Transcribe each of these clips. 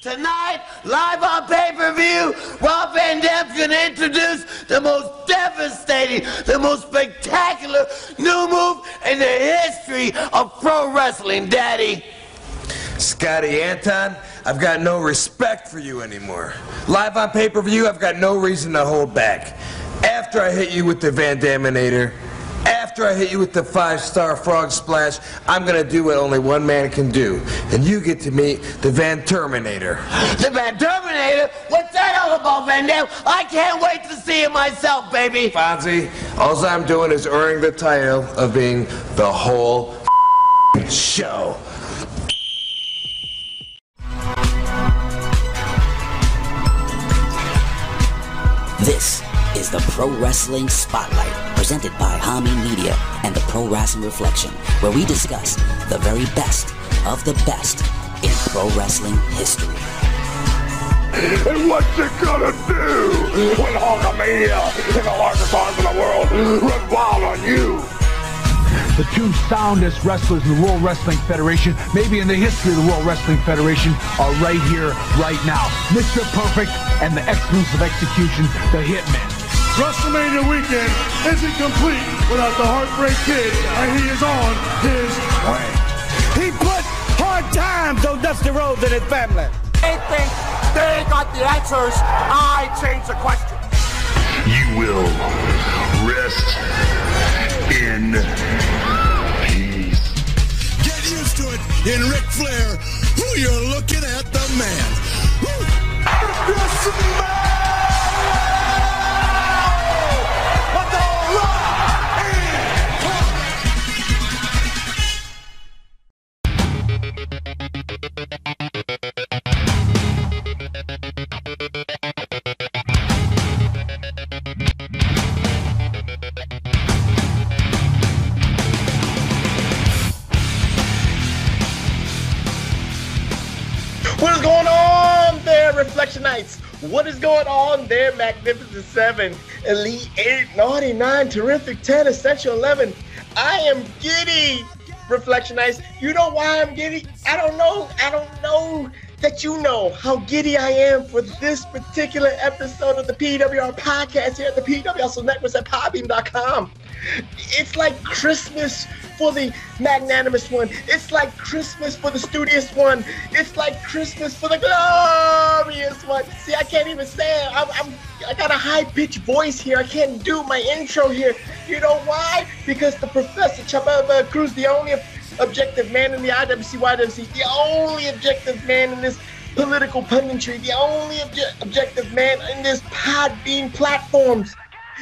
Tonight, live on pay-per-view, Rob Van Dam's gonna introduce the most devastating, the most spectacular new move in the history of pro wrestling, Daddy. Scotty Anton, I've got no respect for you anymore. Live on pay-per-view, I've got no reason to hold back. After I hit you with the Van Daminator, after I hit you with the five-star frog splash, I'm gonna do what only one man can do. And you get to meet the Van Terminator. The Van Terminator? What's that all about, Van Dam? I can't wait to see it myself, baby. Fonzie, all I'm doing is earning the title of being the whole show. This is the Pro Wrestling Spotlight, presented by Hami Media and the Pro Wrestling Reflection, where we discuss the very best of the best in pro wrestling history. And what's it gonna do when Hulkamania and the largest arms in the world run wild on you? The two soundest wrestlers in the World Wrestling Federation, maybe in the history of the World Wrestling Federation, are right here, right now. Mr. Perfect and the excellence of execution, the Hitman. WrestleMania weekend isn't complete without the Heartbreak Kid, and he is on his way. He put hard times on Dusty Rhodes and his family. They think they got the answers. I change the question. You will rest in peace. Get used to it in Ric Flair, who you're looking at the man. What What is going on there, Magnificent 7, Elite 8, Naughty 9, Terrific 10, Essential 11? I am giddy, Reflectionites. You know why I'm giddy? I don't know. I don't know that you know how giddy I am for this particular episode of the PWR podcast here at the PW Hustle Networks at podbean.com. It's like Christmas for the magnanimous one. It's like Christmas for the studious one. It's like Christmas for the glorious one. See, I can't even say it. I'm, I'm I got a high pitched voice here. I can't do my intro here. You know why? Because the Professor Chababa Cruz, the only objective man in the IWC the only objective man in this political punditry, the only obje- objective man in this Podbean platforms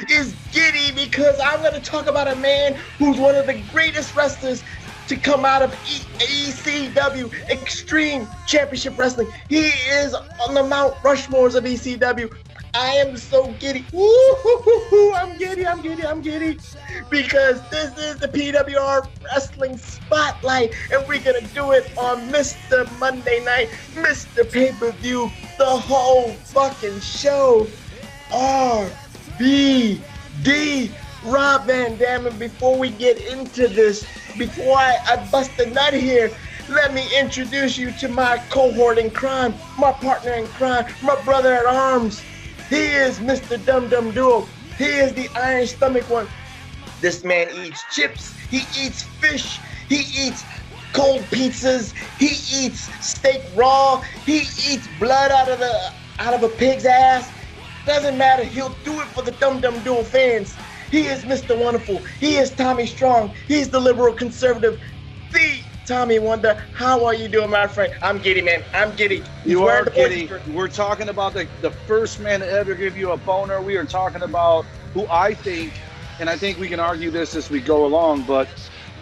is giddy because I'm going to talk about a man who's one of the greatest wrestlers to come out of e- ECW Extreme Championship Wrestling. He is on the Mount Rushmores of ECW. I am so giddy. Woo-hoo-hoo-hoo. I'm giddy, I'm giddy, I'm giddy. Because this is the PWR Wrestling Spotlight, and we're gonna do it on Mr. Monday Night, Mr. Pay-Per-View, the whole fucking show. RVD Rob Van Dam. And before we get into this, before I, I bust a nut here, let me introduce you to my cohort in crime, my partner in crime, my brother at arms. He is Mr. Dum Dum Duo. He is the Iron Stomach one. This man eats chips, he eats fish, he eats cold pizzas, he eats steak raw, he eats blood out of the out of a pig's ass. Doesn't matter, he'll do it for the Dum Dum Duo fans. He is Mr. Wonderful. He is Tommy Strong. He's the liberal conservative. The Tommy Wonder. How are you doing, my friend? I'm giddy, man. I'm giddy. You are giddy. We're talking about the, the first man to ever give you a boner. We are talking about who I think, and I think we can argue this as we go along, but,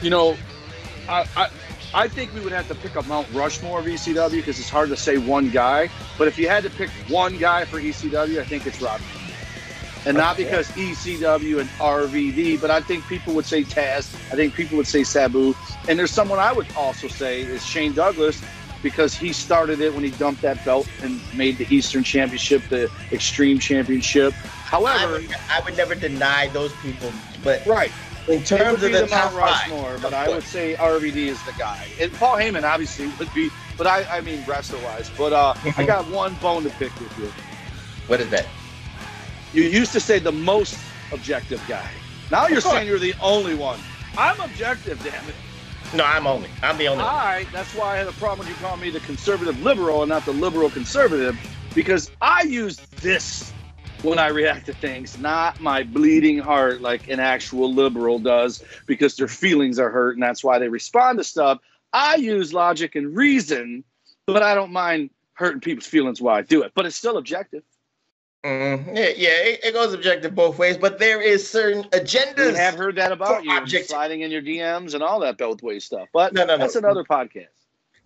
you know, I, I, I think we would have to pick up Mount Rushmore of ECW because it's hard to say one guy. But if you had to pick one guy for ECW, I think it's Rob. And not because ECW and RVD, but I think people would say Taz. I think people would say Sabu. And there's someone I would also say is Shane Douglas because he started it when he dumped that belt and made the Eastern Championship the Extreme Championship. I However, would, I would never deny those people, but right. in terms of be the, top Mount five, Rushmore, of but I would say RVD is the guy. And Paul Heyman obviously would be but I, I mean wrestler wise. But uh, I got one bone to pick with you. What is that? You used to say the most objective guy. Now you're saying you're the only one. I'm objective, damn it. No, I'm only. I'm the only All one. right, that's why I had a problem when you called me the conservative liberal and not the liberal conservative, because I use this when I react to things, not my bleeding heart like an actual liberal does, because their feelings are hurt and that's why they respond to stuff. I use logic and reason, but I don't mind hurting people's feelings while I do it. But it's still objective. Mm, yeah, yeah, it, it goes objective both ways, but there is certain agendas. We have heard that about you, and object- sliding in your DMs and all that both way stuff. But No, no, no. that's another podcast.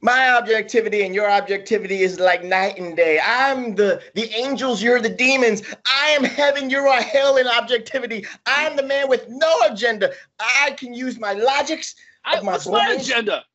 My objectivity and your objectivity is like night and day. I'm the the angels, you're the demons. I am heaven, you are hell in objectivity. I'm the man with no agenda. I can use my logics. I, of my what's my agenda?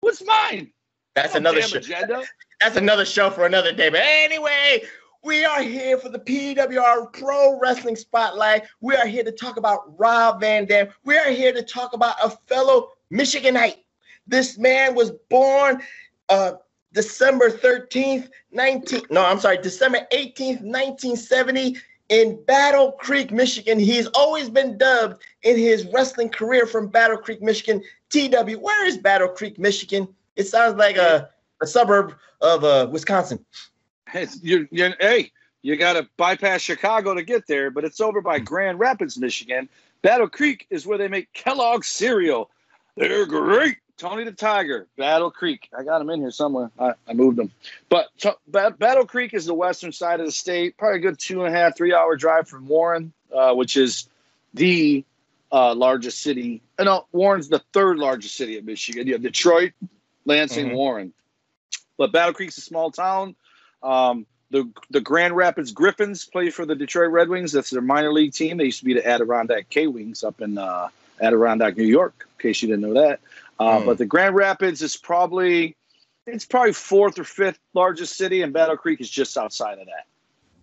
What's mine? That's No another show. agenda. That's another show for another day. But anyway, we are here for the PWR Pro Wrestling Spotlight. We are here to talk about Rob Van Dam. We are here to talk about a fellow Michiganite. This man was born uh, December 13th, 19. No, I'm sorry, December 18th, 1970. In Battle Creek, Michigan. He's always been dubbed in his wrestling career from Battle Creek, Michigan. TW, where is Battle Creek, Michigan? It sounds like a, a suburb of uh, Wisconsin. You're, you're, hey, you got to bypass Chicago to get there, but it's over by Grand Rapids, Michigan. Battle Creek is where they make Kellogg's cereal. They're great. Tony the Tiger, Battle Creek. I got them in here somewhere. I, I moved them. But Ba- Battle Creek is the western side of the state, probably a good two and a half, three hour drive from Warren, uh, which is the uh, largest city. Uh, no, Warren's the third largest city of Michigan. You have Detroit, Lansing, Mhm. Warren. But Battle Creek's a small town. Um, the the Grand Rapids Griffins play for the Detroit Red Wings. That's their minor league team. They used to be the Adirondack K Wings up in uh, Adirondack, New York. In case you didn't know that, uh, Mm. but the Grand Rapids is probably it's probably fourth or fifth largest city, and Battle Creek is just outside of that.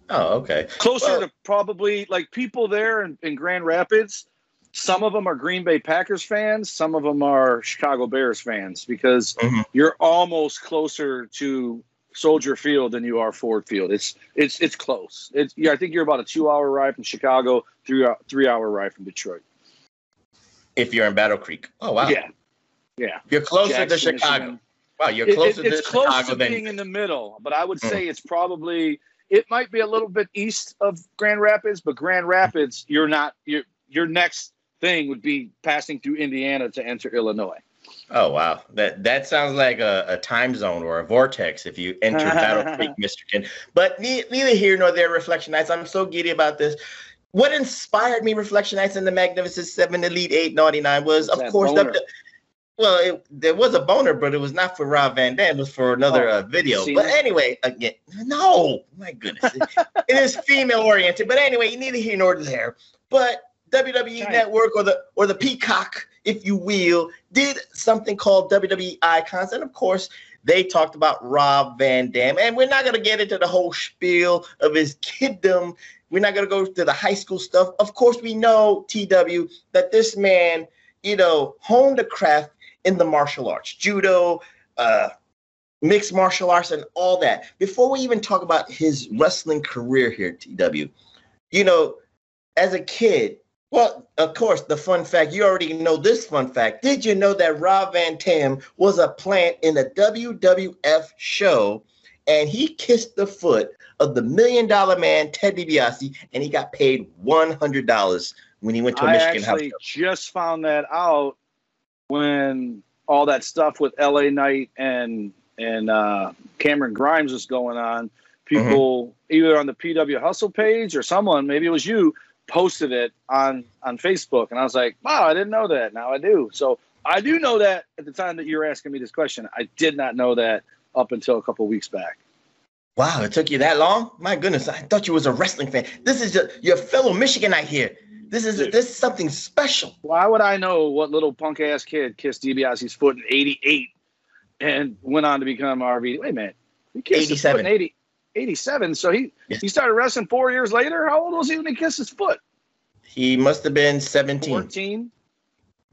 Oh, okay. Closer Well- to probably like people there in, in Grand Rapids. Some of them are Green Bay Packers fans. Some of them are Chicago Bears fans because Mhm. you're almost closer to Soldier Field than you are Ford Field. It's it's it's close. It's yeah. I think you're about a two hour ride from Chicago, three hour, three hour ride from Detroit. If you're in Battle Creek. Oh, wow. Yeah, yeah. You're closer to Chicago. Michigan. Wow, you're It- it- closer it's to close Chicago to than being in the middle, but I would Mm. say it's probably it might be a little bit east of Grand Rapids, but Grand Rapids, you're not your your next thing would be passing through Indiana to enter Illinois. Oh wow, that that sounds like a, a time zone or a vortex if you enter Battle Creek, Michigan. But neither here nor there, Reflectionites. I'm so giddy about this. What inspired me, Reflectionites, and the Magnificent Seven, Elite Eight, Naughty Nine was, of That course, the, well, it, there was a boner, but it was not for Rob Van Dam. It was for another Oh, uh, video. But it? anyway, again, no, my goodness, it, it is female oriented. But anyway, neither here nor there. But WWE Right. Network or the or the Peacock, if you will, did something called WWE Icons, and of course they talked about Rob Van Dam. And we're not gonna get into the whole spiel of his kiddom. We're not gonna go to the high school stuff. Of course, we know TW that this man, you know, honed a craft in the martial arts, judo, uh, mixed martial arts, and all that. Before we even talk about his wrestling career here, TW, you know, as a kid, well, of course, the fun fact, you already know this fun fact. Did you know that Rob Van Dam was a plant in a WWF show and he kissed the foot of the million dollar man, Ted DiBiase, and he got paid $100 when he went to a I Michigan house actually just found that out when all that stuff with LA Knight and and uh, Cameron Grimes was going on. People either on the PW Hustle page or someone, maybe it was you, posted it on on Facebook, and I was like, "Wow, I didn't know that. Now I do." So I do know that at the time that you were asking me this question, I did not know that up until a couple weeks back. Wow, it took you that long? My goodness, I thought you was a wrestling fan. This is your, your fellow Michiganite here. This is this is something special. Why would I know what little punk ass kid kissed DiBiase's foot in '88 and went on to become RVD? Wait a minute, he kissed his foot in 80, 87. So he he started wrestling four years later. How old was he when he kissed his foot? He must have been 17. 14.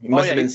He must Oh, have yeah, been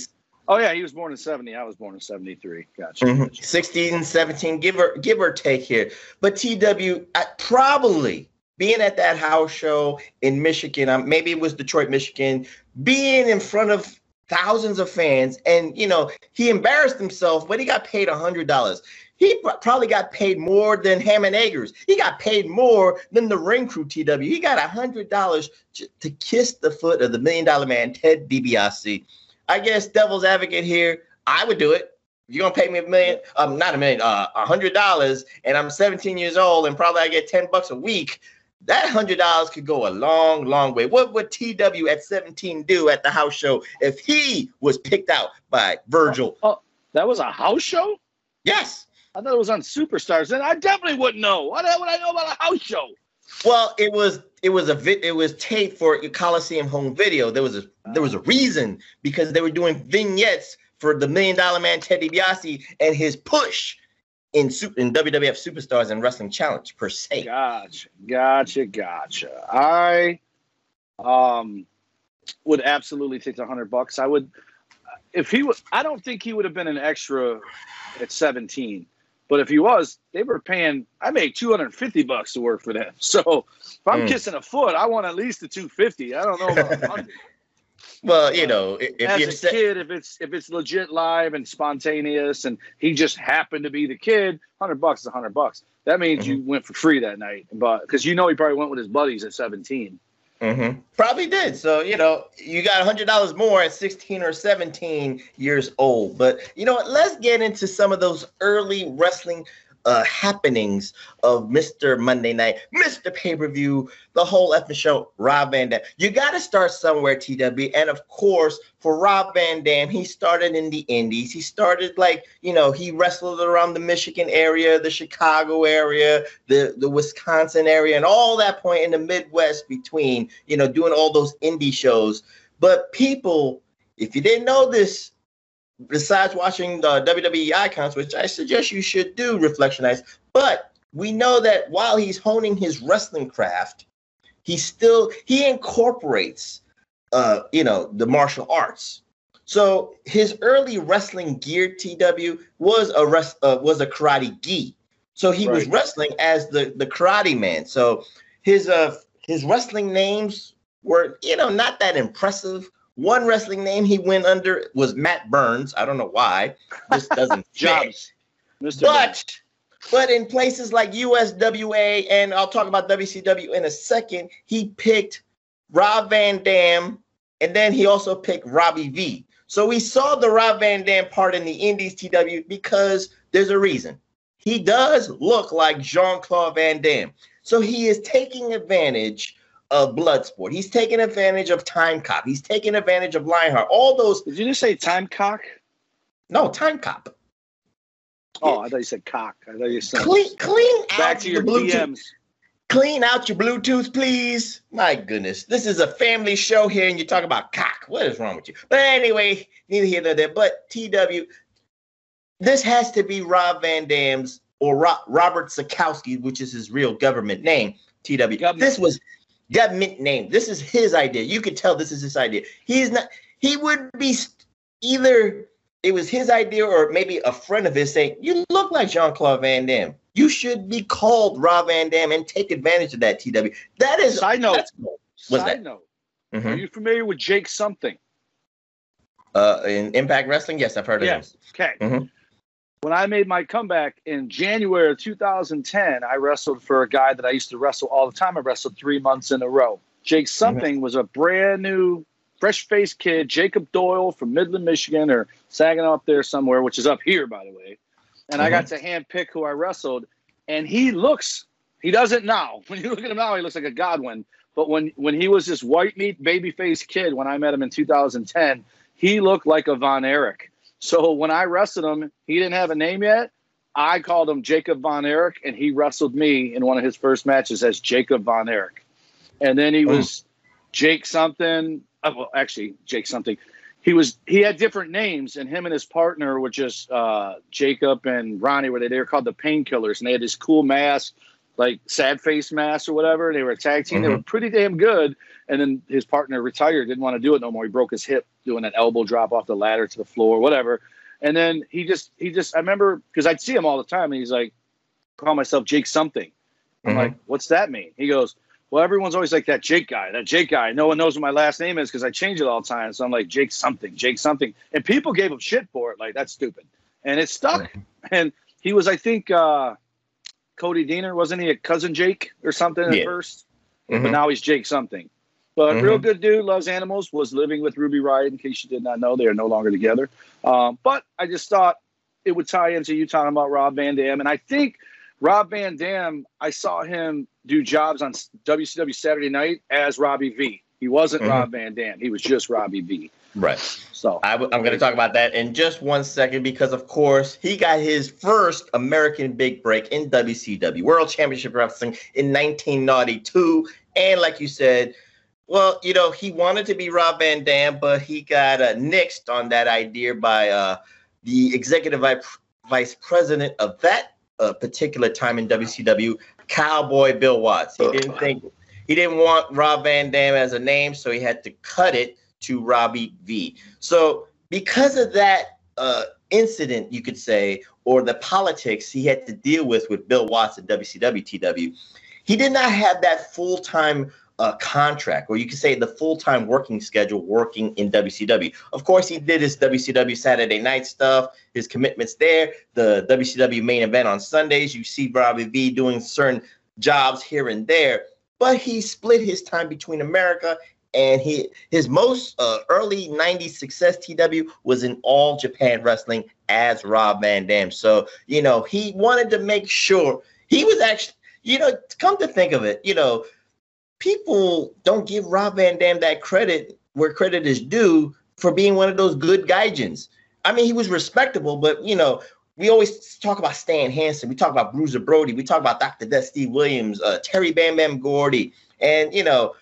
Oh yeah, he was born in seventy. I was born in seventy three. Gotcha. Mhm. 16, 17, give or give or take here. But TW, I, probably being at that house show in Michigan, um, maybe it was Detroit, Michigan, being in front of thousands of fans, and you know he embarrassed himself, but he got paid a hundred dollars. He probably got paid more than Hammond Eggers. He got paid more than the ring crew TW. He got a hundred dollars to kiss the foot of the million dollar man Ted DiBiase. I guess devil's advocate here. I would do it. You're gonna pay me a million, um, not a million, uh, a hundred dollars, and I'm 17 years old, and probably I get 10 bucks a week. That hundred dollars could go a long, long way. What would TW at 17 do at the house show if he was picked out by Virgil? Oh, that was a house show. Yes. I thought it was on Superstars. and I definitely wouldn't know. What the hell would I know about a house show? Well, it was it was a vi- it was taped for Coliseum home video. There was a there was a reason because they were doing vignettes for the Million Dollar Man Ted DiBiase and his push in su- in WWF Superstars and Wrestling Challenge per se. Gotcha, gotcha, gotcha. I um would absolutely take the hundred bucks. I would if he was. I don't think he would have been an extra at seventeen. But if he was, they were paying. I made two hundred and fifty bucks to work for them. So if I'm Mm. kissing a foot, I want at least the two fifty. I don't know about Well, you know, if As a se- kid, if it's if it's legit live and spontaneous, and he just happened to be the kid, hundred bucks is hundred bucks. That means Mm-hmm. you went for free that night, but because you know he probably went with his buddies at seventeen. Mhm. Probably did. So, you know, you got $100 more at 16 or 17 years old. But, you know what? Let's get into some of those early wrestling uh, happenings of Mr. Monday Night, Mr. Pay Per View, the whole effing show, Rob Van Dam. You got to start somewhere, TW. And of course, for Rob Van Dam, he started in the Indies. He started like, you know, he wrestled around the Michigan area, the Chicago area, the, the Wisconsin area, and all that point in the Midwest between, you know, doing all those indie shows. But people, if you didn't know this, besides watching the WWE icons, which I suggest you should do, Reflectionites, but we know that while he's honing his wrestling craft, he still he incorporates uh you know the martial arts. So his early wrestling gear TW was a rest uh, was a karate gi. So he was wrestling as the the karate man. So his uh his wrestling names were you know not that impressive. One wrestling name he went under was Matt Burns. I don't know why. This doesn't. Jobs, Mister. But but in places like USWA and I'll talk about WCW in a second, he picked Rob Van Dam and then he also picked Robbie V. So we saw the Rob Van Dam part in the Indies TW because there's a reason. He does look like Jean-Claude Van Damme. So he is taking advantage of Bloodsport. He's taking advantage of Time Cop. He's taking advantage of Lionheart. All those. Did you just say Time Cock? No, Time Cop. Oh, I thought you said cock. I thought you said Clean, clean back out to your the Bluetooth. DMs. Clean out your Bluetooth, please. My goodness, this is a family show here, and you talk about cock. What is wrong with you? But anyway, neither here nor there. But TW, this has to be Rob Van Dam's or Ro- Robert Szatkowski, which is his real government name. TW. This was government name. This is his idea. You could tell this is his idea. He is not. He would be either it was his idea or maybe a friend of his saying, "You look like Jean Claude Van Damme. You should be called Rob Van Dam and take advantage of that." TW. That is Side note. that's cool. What's Side that? note. Mhm. Are you familiar with Jake something? Uh, in Impact Wrestling, yes, I've heard of Yes. Okay. him. When I made my comeback in January of 2010, I wrestled for a guy that I used to wrestle all the time. I wrestled three months in a row. Jake Something was a brand new, fresh faced kid, Jacob Doyle from Midland, Michigan, or Saginaw up there somewhere, which is up here, by the way. And I got uh-huh. to hand pick who I wrestled, and he looks, he doesn't now. When you look at him now, he looks like a Godwin. But when, when he was this white meat baby faced kid, when I met him in 2010, he looked like a Von Erich. So when I wrestled him, he didn't have a name yet. I called him Jacob Von Erich, and he wrestled me in one of his first matches as Jacob Von Erich. And then he was Jake something. Uh, well, actually, Jake something. He was he had different names, and him and his partner were just uh, Jacob and Ronnie. Were they? They were called the Painkillers, and they had this cool mask, like sad face mask or whatever. They were a tag team. Mm-hmm. They were mm-hmm. pretty damn good. And then his partner retired, didn't want to do it no more. He broke his hip doing an elbow drop off the ladder to the floor, whatever. And then he just he just I remember because I'd see him all the time, and he's like, call myself Jake something. I'm mm-hmm. like, what's that mean? He goes, well, everyone's always like that Jake guy, that Jake guy. No one knows what my last name is because I change it all the time. So I'm like Jake something, Jake something, and people gave him shit for it. Like that's stupid, and it stuck. And he was, I think, uh, Cody Deaner wasn't he a cousin Jake or something yeah. at 1st mm-hmm. but now he's Jake something. But mm-hmm. real good dude, loves animals. Was living with Ruby Riott. In case you did not know, they are no longer together. Um, but I just thought it would tie into you talking about Rob Van Dam, and I think Rob Van Dam, I saw him do jobs on WCW Saturday Night as Robbie V. He wasn't mm-hmm. Rob Van Dam. He was just Robbie V. Right. So i w- I'm going to talk about that in just one second because, of course, he got his first American big break in WCW World Championship Wrestling in 1992. And like you said, well, you know, he wanted to be Rob Van Dam, but he got uh, nixed on that idea by uh, the executive vice president of that uh, particular time in WCW, Cowboy Bill Watts. He didn't think he didn't want Rob Van Dam as a name, so he had to cut it to Robbie V. So because of that uh, incident, you could say, or the politics he had to deal with with Bill Watts and WCW TW, he did not have that full time uh, contract, or you could say the full time working schedule working in WCW. Of course, he did his WCW Saturday night stuff, his commitments there, the WCW main event on Sundays. You see Robbie V doing certain jobs here and there, but he split his time between America and he his most uh, early 90s success tw was in all japan wrestling as rob van dam. So you know he wanted to make sure he was actually you know come to think of it you know people don't give rob van dam that credit where credit is due for being one of those good gaijins. I mean he was respectable but you know we always talk about Stan Hansen. We talk about Bruiser Brody. We talk about Dr. Death Steve Williams, uh, Terry Bam Bam Gordy, and you know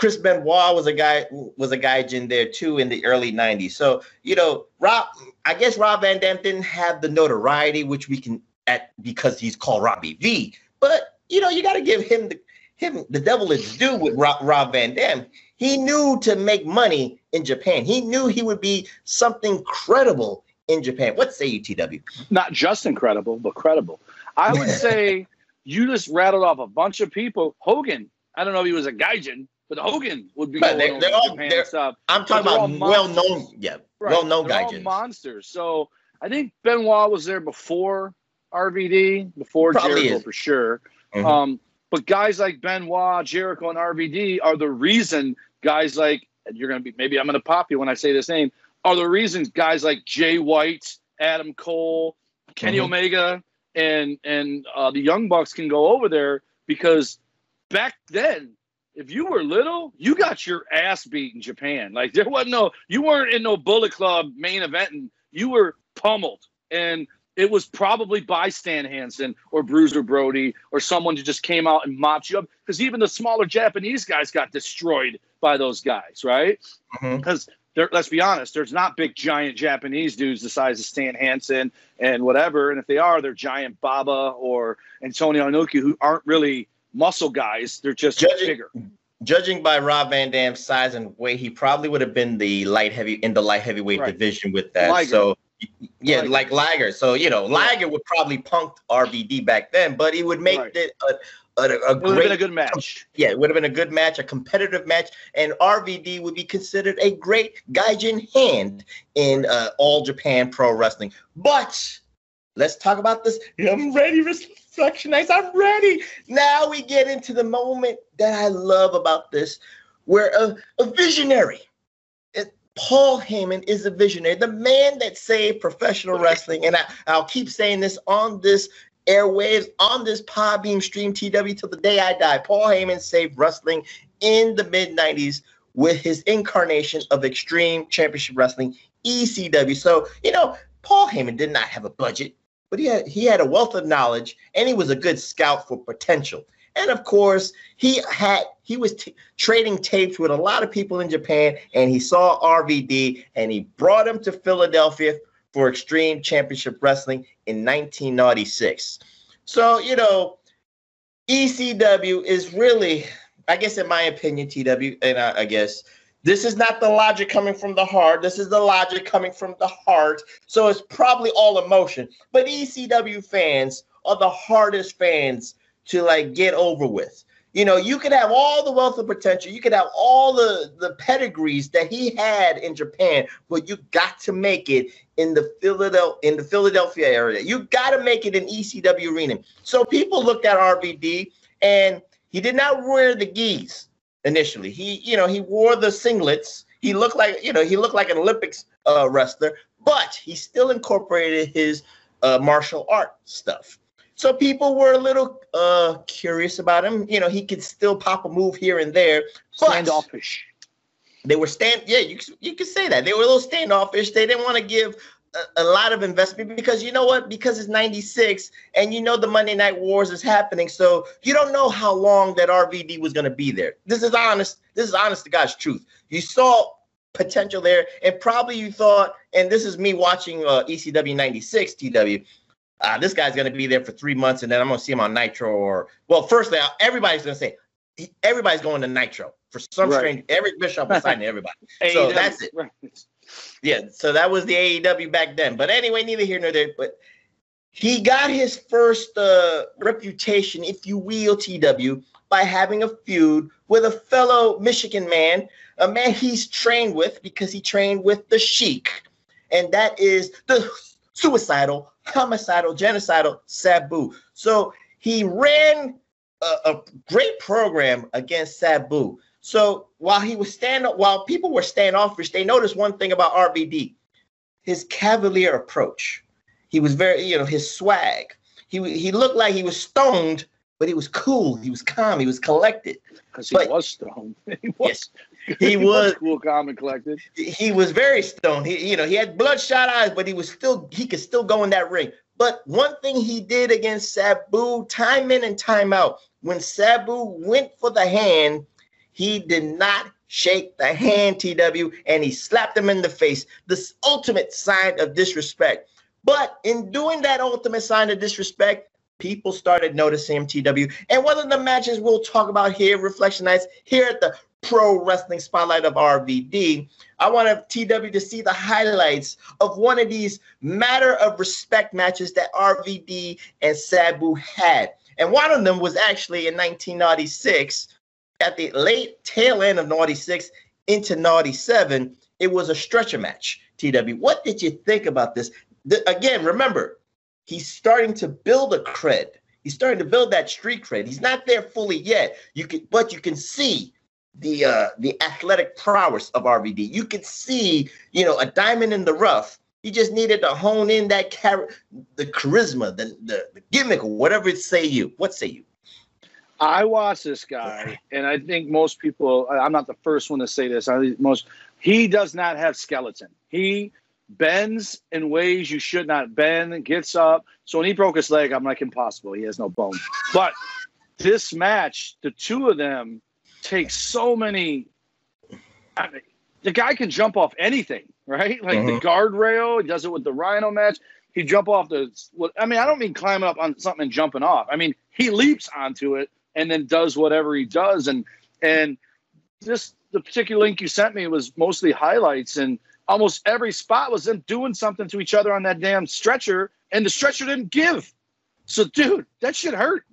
Chris Benoit was a guy was a guy in there too in the early 90s. So, you know, Rob, I guess Rob Van Dam didn't have the notoriety which we can at because he's called Robbie V. But you know, you got to give him the him the devil is due with Rob, Rob Van Dam. He knew to make money in Japan. He knew he would be something credible in Japan. What say you, TW? Not just incredible, but credible. I would say you just rattled off a bunch of people. Hogan, I don't know if he was a gaijin, but Hogan would be right, they're, they're all, they're, stuff. I'm talking about well known, yeah, right. well known guys. monsters. So I think Benoit was there before RVD, before Probably Jericho is. for sure. Mm-hmm. Um, but guys like Benoit, Jericho, and RVD are the reason guys like and you're gonna be maybe I'm gonna pop you when I say this name are the reasons guys like Jay White, Adam Cole, Kenny mm-hmm. Omega, and and uh, the Young Bucks can go over there because back then if you were little, you got your ass beat in Japan. Like there wasn't no, you weren't in no Bullet Club main event, and you were pummeled. And it was probably by Stan Hansen or Bruiser Brody or someone who just came out and mopped you up. Because even the smaller Japanese guys got destroyed by those guys, right? Because mm-hmm. Let's be honest, there's not big giant Japanese dudes the size of Stan Hansen and whatever. And if they are, they're giant Baba or Antonio Inoki who aren't really muscle guys. They're just judging, bigger. Judging by Rob Van Dam's size and weight, he probably would have been the light heavy in the light heavyweight right. division with that. Liger. So yeah, Liger. like Liger. So you know, Liger would probably punk RVD back then, but he would make right. it a, a, a it would have been a good match. Yeah, it would have been a good match, a competitive match, and RVD would be considered a great Gaijin hand in uh, all Japan Pro Wrestling. But let's talk about this. I'm ready, Reflectionites. I'm ready. Now we get into the moment that I love about this, where a, a visionary, it, Paul Heyman is a visionary, the man that saved professional wrestling. And I, I'll keep saying this on this airwaves, on this Podbean stream TW till the day I die. Paul Heyman saved wrestling in the mid 90s with his incarnation of Extreme Championship Wrestling, ECW. So, you know, Paul Heyman did not have a budget but he had he had a wealth of knowledge and he was a good scout for potential. And of course, he had he was t- trading tapes with a lot of people in Japan, and he saw RVD, and he brought him to Philadelphia for Extreme Championship Wrestling in 1996. So you know, ECW is really, I guess, in my opinion, TW, and I, I guess this is not the logic coming from the heart. This is the logic coming from the heart. So it's probably all emotion. But ECW fans are the hardest fans to like get over with. You know, you could have all the wealth of potential, you could have all the the pedigrees that he had in Japan, but you got to make it in the Philadelphia in the Philadelphia area. You got to make it in ECW arena. So people looked at RVD and he did not wear the gis initially. He, you know, he wore the singlets. He looked like, you know, he looked like an Olympics uh, wrestler, but he still incorporated his uh, martial art stuff. So people were a little uh, curious about him. You know, he could still pop a move here and there. Standoffish. They were stand. Yeah, you you could say that they were a little standoffish. They didn't want to give a, a, lot of investment because you know what? Because it's '96 and you know the Monday Night Wars is happening, so you don't know how long that RVD was going to be there. This is honest. This is honest to God's truth. You saw potential there, and probably you thought, and this is me watching uh, ECW '96 TW uh, this guy's going to be there for three months and then I'm going to see him on Nitro or, well, firstly, everybody's going to say, everybody's going to Nitro for some right. strange, Eric Bischoff is signing everybody. so that's it. Yeah, so that was the AEW back then. But anyway, neither here nor there. But he got his first uh, reputation, if you will, TW, by having a feud with a fellow Michigan man, a man he's trained with because he trained with the Sheik. And that is the suicidal homicidal, genocidal Sabu. So he ran a, a great program against Sabu. So while he was stand while people were standoffish, they noticed one thing about RVD, his cavalier approach. He was very, you know, his swag. He he looked like he was stoned, but he was cool. He was calm. He was collected. Because he but, was stoned. he was. Yes, he, was cool, calm, and collected. He was very stoned. He, you know, he had bloodshot eyes, but he was still he could still go in that ring. But one thing he did against Sabu, time in and time out, when Sabu went for the hand, he did not shake the hand, TW, and he slapped him in the face. This ultimate sign of disrespect. But in doing that ultimate sign of disrespect, people started noticing him, TW. And one of the matches we'll talk about here, Reflectionites, here at the Pro Wrestling Spotlight of RVD. I want TW to see the highlights of one of these matter of respect matches that RVD and Sabu had. And one of them was actually in 1996, at the late tail end of 96 into 97. It was a stretcher match. TW, what did you think about this? The, again, remember, he's starting to build a cred. He's starting to build that street cred. He's not there fully yet. You can, but you can see the uh, the athletic prowess of RVD. You could see, you know, a diamond in the rough. He just needed to hone in that char- the charisma, the, the, the gimmick, whatever it say you. What say you? I watch this guy, and I think most people. I'm not the first one to say this. I think most he does not have skeleton. He bends in ways you should not bend. Gets up. So when he broke his leg, I'm like impossible. He has no bone. But this match, the two of them takes so many. I mean, the guy can jump off anything, right? Like the mm-hmm. guardrail. He does it with the Rhino match. He jump off the. I mean, I don't mean climbing up on something and jumping off. I mean, he leaps onto it and then does whatever he does. And and this the particular link you sent me was mostly highlights, and almost every spot was them doing something to each other on that damn stretcher, and the stretcher didn't give. So, dude, that shit hurt.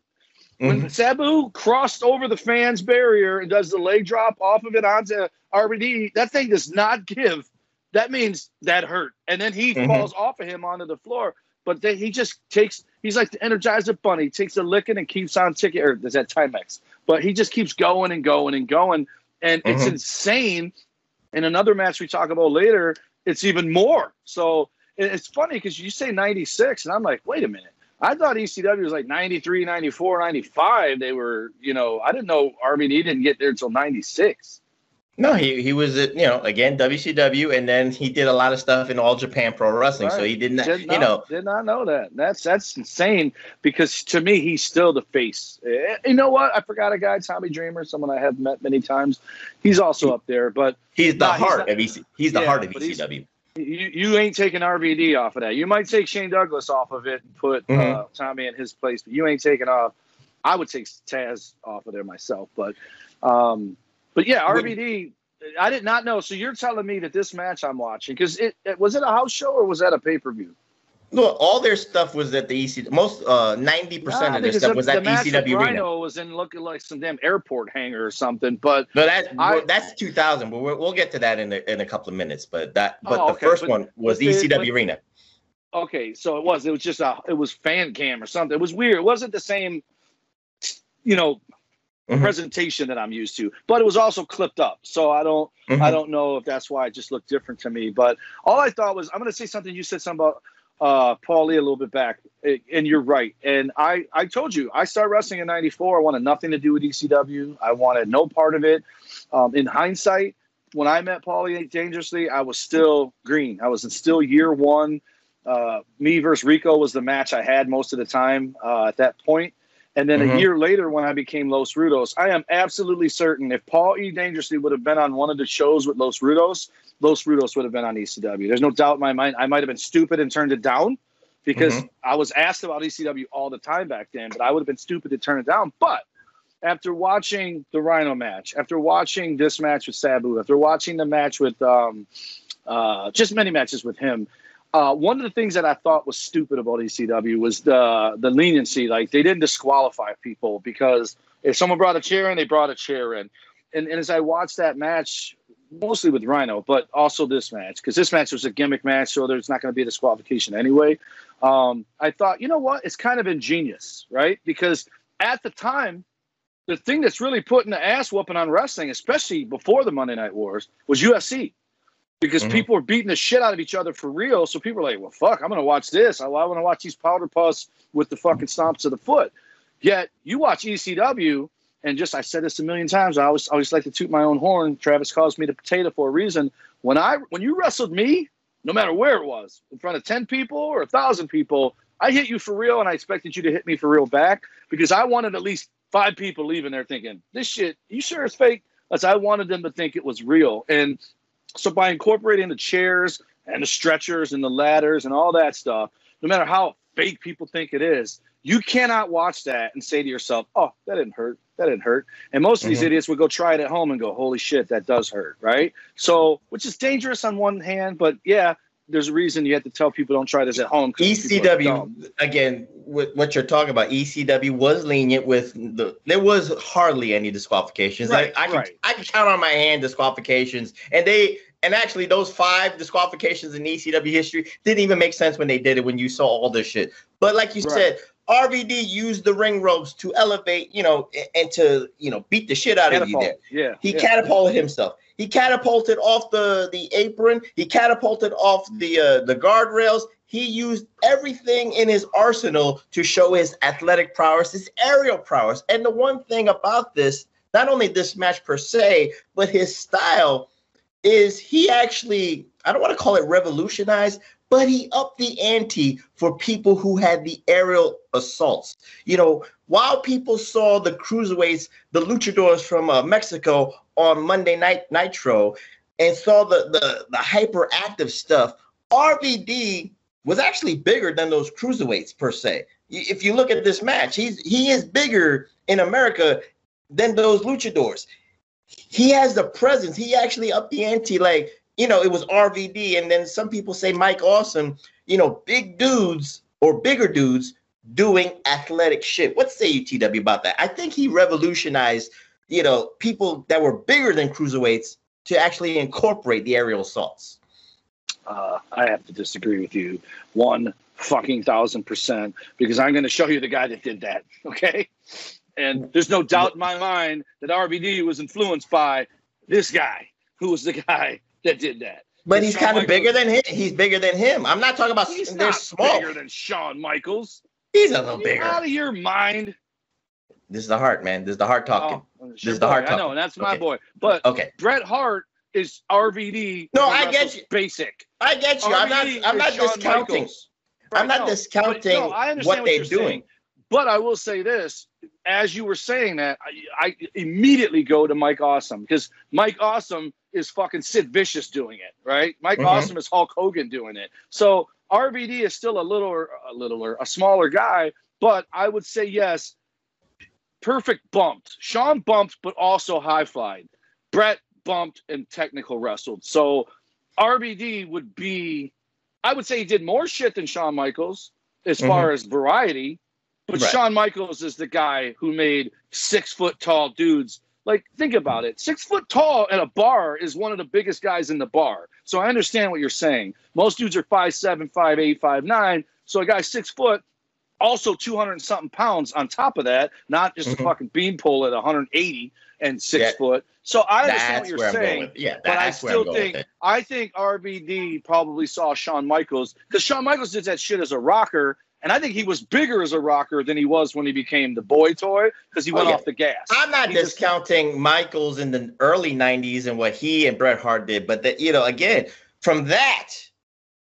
When mm-hmm. Sabu crossed over the fans barrier and does the leg drop off of it onto RVD, that thing does not give. That means that hurt. And then he mm-hmm. falls off of him onto the floor. But then he just takes, he's like the Energizer Bunny, he takes a licking and keeps on ticking, or is that Timex? But he just keeps going and going and going. And mm-hmm. it's insane. In another match we talk about later, it's even more. So it's funny because you say 96, and I'm like, wait a minute I thought ECW was like 93, 94, 95. They were, you know, I didn't know RVD didn't get there until 96. No, he, he was, at, you know, again, WCW, and then he did a lot of stuff in All Japan Pro Wrestling. Right. So he didn't, did not, you know. Did not know that. That's that's insane because to me, he's still the face. Eh, you know what? I forgot a guy, Tommy Dreamer, someone I have met many times. He's also up there, but. He's the heart he's not, of EC. He's the yeah, heart of ECW you, you ain't taking RVD off of that. You might take Shane Douglas off of it and put uh, mm-hmm. uh, Tommy in his place, but you ain't taking off. I would take Taz off of there myself, but um, but yeah, RVD. I did not know. So you're telling me that this match I'm watching because it, it was it a house show or was that a pay per view? Look, all their stuff was at the EC. Most uh, ninety percent of their stuff was at the ECW arena. Rhino was in looking like some damn airport hangar or something. But no, that I, that's two thousand. But we'll, we'll get to that in a, in a couple of minutes. But that but oh, the okay. first but, one was the ECW but, arena. Okay, so it was. It was just a. It was fan cam or something. It was weird. It wasn't the same. You know, Mm-hmm. presentation that I'm used to, but it was also clipped up. So I don't mm-hmm. I don't know if that's why it just looked different to me. But all I thought was I'm gonna say something you said something about uh Paul Lee a little bit back. And you're right. And I I told you I started wrestling in ninety-four. I wanted nothing to do with ECW. I wanted no part of it. Um, in hindsight, when I met Paulie dangerously, I was still green. I was still year one. Uh, me versus Rico was the match I had most of the time uh, at that point. And then mm-hmm. a year later, when I became Los Rudos, I am absolutely certain if Paul E. Dangerously would have been on one of the shows with Los Rudos, Los Rudos would have been on ECW. There's no doubt in my mind. I might have been stupid and turned it down because mm-hmm. I was asked about ECW all the time back then, but I would have been stupid to turn it down. But after watching the Rhino match, after watching this match with Sabu, after watching the match with um, uh, just many matches with him, uh, one of the things that I thought was stupid about ECW was the the leniency. Like they didn't disqualify people because if someone brought a chair in, they brought a chair in. And, and as I watched that match, mostly with Rhino, but also this match, because this match was a gimmick match, so there's not going to be a disqualification anyway. Um, I thought, you know what? It's kind of ingenious, right? Because at the time, the thing that's really putting the ass whooping on wrestling, especially before the Monday Night Wars, was UFC because mm-hmm. people were beating the shit out of each other for real. So people are like, well, fuck, I'm going to watch this. I, I want to watch these powder puffs with the fucking stomps of the foot. Yet you watch ECW, and just I said this a million times. I always always like to toot my own horn. Travis calls me the potato for a reason. When I when you wrestled me, no matter where it was, in front of ten people or a thousand people, I hit you for real, and I expected you to hit me for real back because I wanted at least five people leaving there thinking this shit. You sure it's fake? As I wanted them to think it was real, and so by incorporating the chairs and the stretchers and the ladders and all that stuff, no matter how fake people think it is, you cannot watch that and say to yourself, "Oh, that didn't hurt. That didn't hurt." And most of these mm-hmm. idiots would go try it at home and go, "Holy shit, that does hurt!" Right? So, which is dangerous on one hand, but yeah, there's a reason you have to tell people don't try this at home. ECW again, what you're talking about, ECW was lenient with the. There was hardly any disqualifications. Right, I, I right. can I can count on my hand disqualifications, and they and actually, those five disqualifications in ECW history didn't even make sense when they did it when you saw all this shit. But like you right. said, RVD used the ring ropes to elevate, you know, and to, you know, beat the shit out Catapult. of you there. Yeah. He yeah. catapulted himself. He catapulted off the the apron. He catapulted off the uh, the guardrails. He used everything in his arsenal to show his athletic prowess, his aerial prowess. And the one thing about this, not only this match per se, but his style is he actually, I don't want to call it revolutionized, but he upped the ante for people who had the aerial assaults. You know, while people saw the cruiserweights, the luchadors from uh, Mexico on Monday Night Nitro, and saw the, the, the hyperactive stuff, RVD was actually bigger than those cruiserweights per se. If you look at this match, he's he is bigger in America than those luchadors he has the presence. He actually upped the ante. Like, you know, it was RVD. And then some people say Mike Awesome, you know, big dudes or bigger dudes doing athletic shit. What say you, TW, about that? I think he revolutionized, you know, people that were bigger than cruiserweights to actually incorporate the aerial assaults. Uh, I have to disagree with you. One fucking thousand percent, because I'm going to show you the guy that did that. Okay. And there's no doubt in my mind that RVD was influenced by this guy, who was the guy that did that. But he's kind of bigger than him. He's bigger than him. I'm not talking about. He's they're small. bigger than Shawn Michaels. He's a little bigger. Out of your mind. This is the heart, man. This is the heart oh, talking. Oh, this is the heart talking. I know, and that's my okay. boy. But okay, Bret Hart is RVD. No, I get you. Basic. I get you. RVD I'm not. I'm not discounting. Right, I'm not no, discounting no, what, what they're doing. Saying. But I will say this: as you were saying that, I, I immediately go to Mike Awesome because Mike Awesome is fucking Sid Vicious doing it, right? Mike mm-hmm. Awesome is Hulk Hogan doing it. So RVD is still a little, a littler, a smaller guy, but I would say yes. Perfect bumped. Shawn bumped, but also high fied. Bret bumped and technical wrestled. So RVD would be, I would say he did more shit than Shawn Michaels as Mm-hmm. far as variety. But Right. Shawn Michaels is the guy who made six foot tall dudes. Like, think about it. Six foot tall at a bar is one of the biggest guys in the bar. So I understand what you're saying. Most dudes are five seven, five eight, five nine. So a guy six foot, also 200 and something pounds on top of that, not just Mhm. a fucking beanpole at 180 and six Yeah. foot. So I understand That's what you're where I'm going saying. Yeah, but I that's where I'm still think. I think RVD probably saw Shawn Michaels because Shawn Michaels did that shit as a rocker, and I think he was bigger as a rocker than he was when he became the boy toy because he Oh, went yeah. off the gas. I'm not He just- discounting Michaels in the early '90s and what he and Bret Hart did, but that you know, again, from that,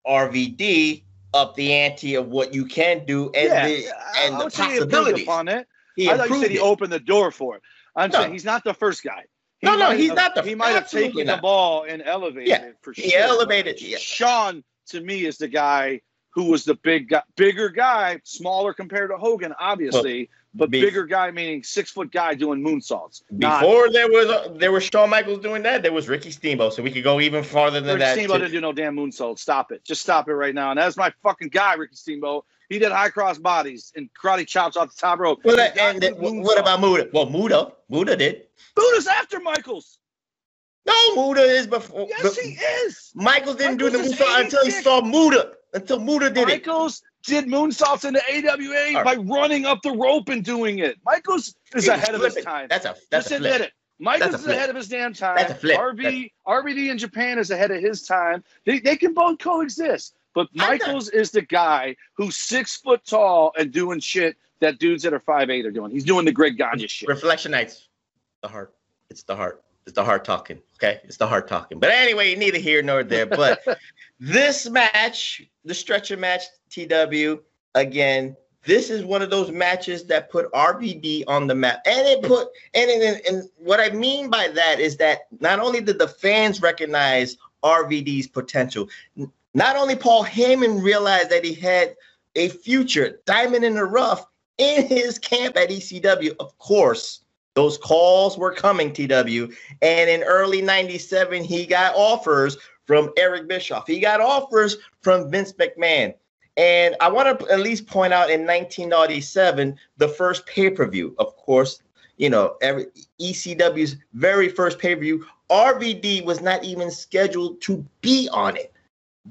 RVD up the ante of what you can do and yeah, the and the would say he possibilities. upon it. He I thought you said he opened the door for it. I'm No. saying he's not the first guy. He No, no, he's have- not the- He might have taken the ball and elevated Yeah, it for sure. he elevated- yeah. Shawn to me is the guy who was the big guy, bigger guy, smaller compared to Hogan, obviously, but be- bigger guy meaning six foot guy doing moonsaults. Not- Before there was a, there was Shawn Michaels doing that, there was Ricky Steamboat, so we could go even farther than Ricky that. Steamboat too. didn't do no damn moonsault. Stop it. Just stop it right now. And that's my fucking guy, Ricky Steamboat. He did high cross bodies and karate chops off the top rope. Well, that, and what about Muta? Well, Muta, Muta did. Buddha's after Michaels? No, Muta is before. Yes, but he is. Michaels didn't do the Michaels moonsault until he saw Muta. Until Muta did it. Michaels did moonsaults in the AWA All by running up the rope and doing it. Michaels is ahead of his time. That's a that's Just a admit flip. it. Michaels That's is ahead of his damn time. That's a flip. RV, RVD in Japan is ahead of his time. They, they can both coexist. But Michaels is the guy who's six foot tall and doing shit that dudes that are five eight are doing. He's doing the Greg Gagne shit. Reflectionites. The heart. It's the heart. It's the heart talking. Okay, it's the heart talking. But anyway, neither here nor there. But this match, the stretcher match, TW, again, this is one of those matches that put RVD on the map, and it put and and, and what I mean by that is that not only did the fans recognize RVD's potential, not only Paul Heyman realized that he had a future diamond in the rough in his camp at ECW, of course. Those calls were coming, TW. And in early 97, he got offers from Eric Bischoff. He got offers from Vince McMahon. And I want to at least point out in 1997, the first pay per view, of course, you know, every ECW's very first pay per view, RVD was not even scheduled to be on it.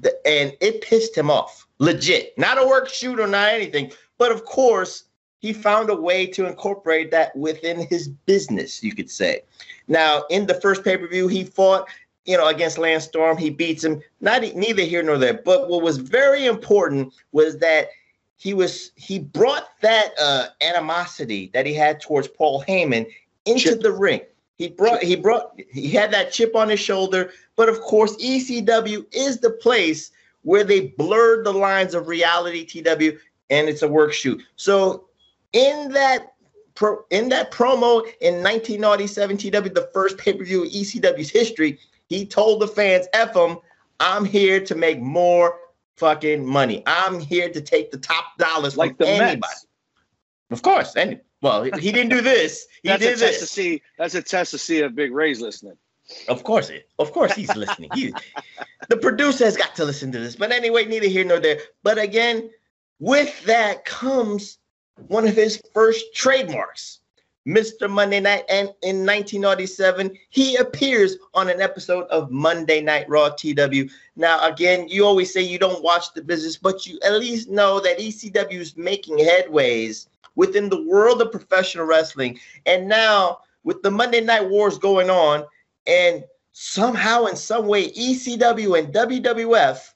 The- and it pissed him off, legit. Not a work shoot or not anything, but of course, he found a way to incorporate that within his business, you could say. Now, in the first pay per view, he fought, you know, against Lance Storm. He beats him. Not neither here nor there. But what was very important was that he was he brought that uh, animosity that he had towards Paul Heyman into the ring. He brought he brought he had that chip on his shoulder. But of course, ECW is the place where they blurred the lines of reality TW and it's a work shoot. So in that pro, in that promo in 1997 TW, the first pay-per-view of ECW's history, he told the fans, F them, I'm here to make more fucking money. I'm here to take the top dollars Like from anybody. Mets. Of course. And well, he didn't do this. He That's a did test to see. That's a test to see if Big Ray's listening. Of course, it. Of course, he's listening. He, the producer has got to listen to this. But anyway, neither here nor there. But again, with that comes one of his first trademarks, Mr. Monday Night. And in 1997, he appears on an episode of Monday Night Raw TW. Now, again, you always say you don't watch the business, but you at least know that ECW is making headways within the world of professional wrestling. And now, with the Monday Night Wars going on, and somehow, in some way, ECW and WWF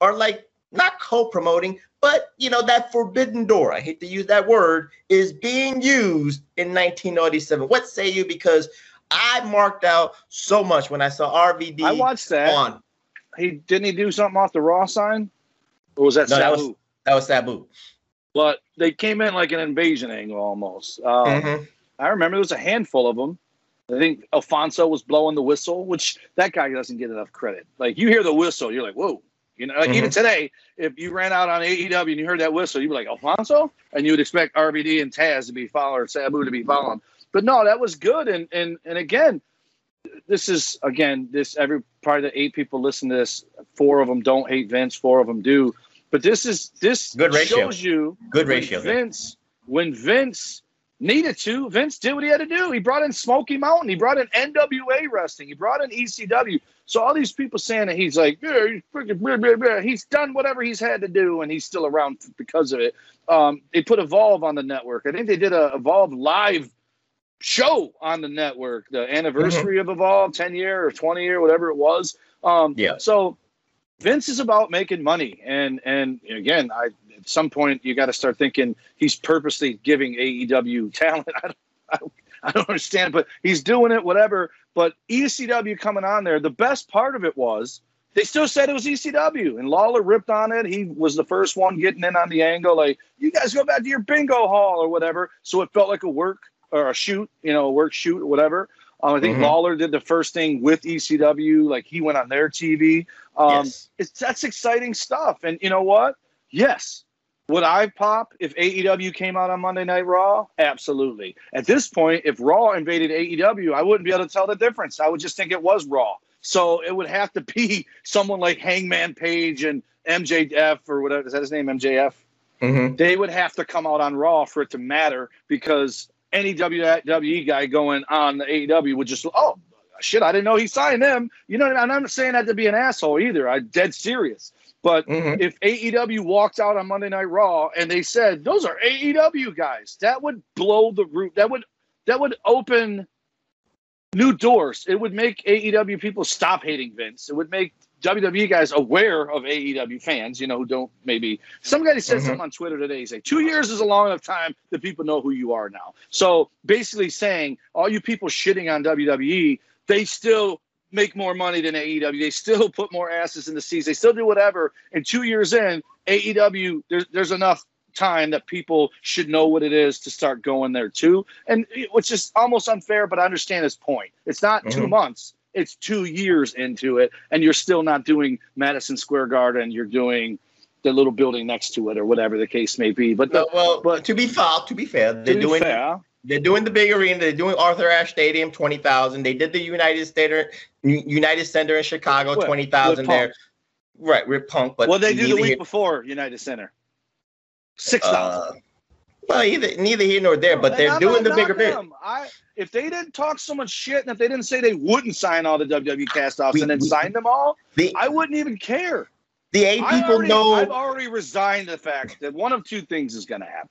are like not co-promoting, but you know that forbidden door. I hate to use that word is being used in 1997. What say you? Because I marked out so much when I saw RVD. I watched that. on. He didn't he do something off the Raw sign, or was that No, that was that was Sabu. But they came in like an invasion angle almost. Um, Mhm. I remember there was a handful of them. I think Alfonso was blowing the whistle, which that guy doesn't get enough credit. Like you hear the whistle, you're like, whoa. You know, like Mhm. even today, if you ran out on AEW and you heard that whistle, you'd be like Alfonso, and you would expect RVD and Taz to be following or Sabu to be following. But no, that was good. And and and again, this is again this every probably the eight people listen to this. Four of them don't hate Vince. Four of them do. But this is this Good ratio. shows you Good ratio. Vince when Vince needed to, Vince did what he had to do. He brought in Smoky Mountain. He brought in NWA wrestling. He brought in ECW. So all these people saying that he's like, yeah, he's freaking blah, blah, blah. he's done whatever he's had to do, and he's still around because of it. Um, they put Evolve on the network. I think they did a Evolve live show on the network, the anniversary of Evolve, 10 year or 20 year, whatever it was. Um, Yeah. So Vince is about making money, and and again, I at some point you got to start thinking he's purposely giving AEW talent. I don't, I don't, I don't understand, but he's doing it, whatever. But ECW coming on there, the best part of it was they still said it was ECW, and Lawler ripped on it. He was the first one getting in on the angle, like you guys go back to your bingo hall or whatever. So it felt like a work or a shoot, you know, a work shoot or whatever. Um, I think Mhm. Lawler did the first thing with ECW, like he went on their TV. Um, Yes. it's that's exciting stuff. And you know what? Yes. Would I pop if AEW came out on Monday Night Raw? Absolutely. At this point, if Raw invaded AEW, I wouldn't be able to tell the difference. I would just think it was Raw. So it would have to be someone like Hangman Page and MJF or whatever. Is that his name? MJF? Mhm. They would have to come out on Raw for it to matter because any WWE guy going on the AEW would just, oh, shit, I didn't know he signed them. You know, and I'm not saying that to be an asshole either. I'm dead serious. But Mhm. if AEW walked out on Monday Night Raw and they said those are AEW guys, that would blow the roof. That would that would open new doors. It would make AEW people stop hating Vince. It would make WWE guys aware of AEW fans, you know, who don't maybe. Some guy said Mhm. something on Twitter today. He's like, two years is a long enough time that people know who you are now. So basically saying, all you people shitting on WWE, they still make more money than AEW. They still put more asses in the seats. They still do whatever. And two years in, AEW, there's there's enough time that people should know what it is to start going there too. And which is almost unfair, but I understand his point. It's not two Mhm. months. It's two years into it, and you're still not doing Madison Square Garden. You're doing the little building next to it, or whatever the case may be. But the, No, well, but to be fair, to be fair, they're doing fair, they're doing the big arena. They're doing Arthur Ashe Stadium, twenty thousand. They did the United Center, United Center in Chicago, twenty thousand there. Right, with Punk, but well, they do the week here- before United Center. Six thousand. uh, well, either neither here nor there, but And they're I'm doing the bigger bit. if they didn't talk so much shit, and if they didn't say they wouldn't sign all the WWE castoffs We- and then we- sign them all, The I wouldn't even care. the eight people already, know. I've already resigned the fact that one of two things is going to happen.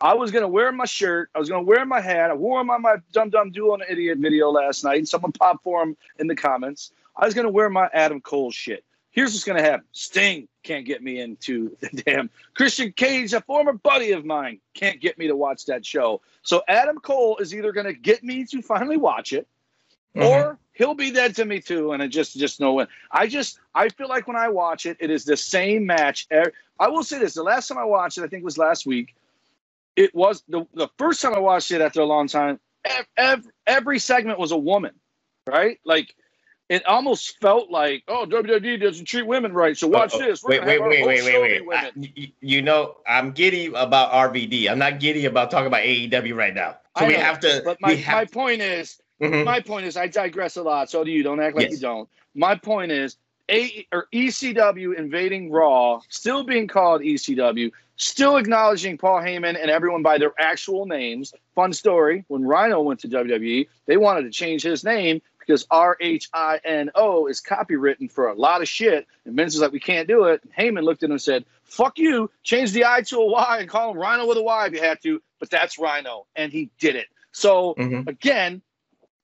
I was going to wear my shirt. I was going to wear my hat. I wore them on my Dum Dum Duo an Idiot video last night. And someone popped for him in the comments. I was going to wear my Adam Cole shit. Here's what's going to happen Sting can't get me into the damn Christian Cage, a former buddy of mine, can't get me to watch that show. So Adam Cole is either going to get me to finally watch it Mhm. or he'll be dead to me too and i just just know when i just i feel like when i watch it it is the same match Er- i will say this the last time i watched it i think it was last week it was the, the first time i watched it after a long time every, every segment was a woman right like it almost felt like oh wwe doesn't treat women right so watch Oh, oh, this We're Wait, wait, wait, wait, wait, wait. You know, I'm giddy about RVD. I'm not giddy about talking about AEW right now. So I we know, have to. but my, my point is Mhm. my point is I digress a lot. So do you. Don't act like Yes. you don't. My point is a or ECW invading Raw, still being called ECW, still acknowledging Paul Heyman and everyone by their actual names. Fun story: when Rhino went to WWE, they wanted to change his name because R H I N O is copywritten for a lot of shit. And Vince was like, "We can't do it." And Heyman looked at him and said, "Fuck you! Change the I to a Y and call him Rhino with a Y if you have to." But that's Rhino, and he did it. So Mhm. again,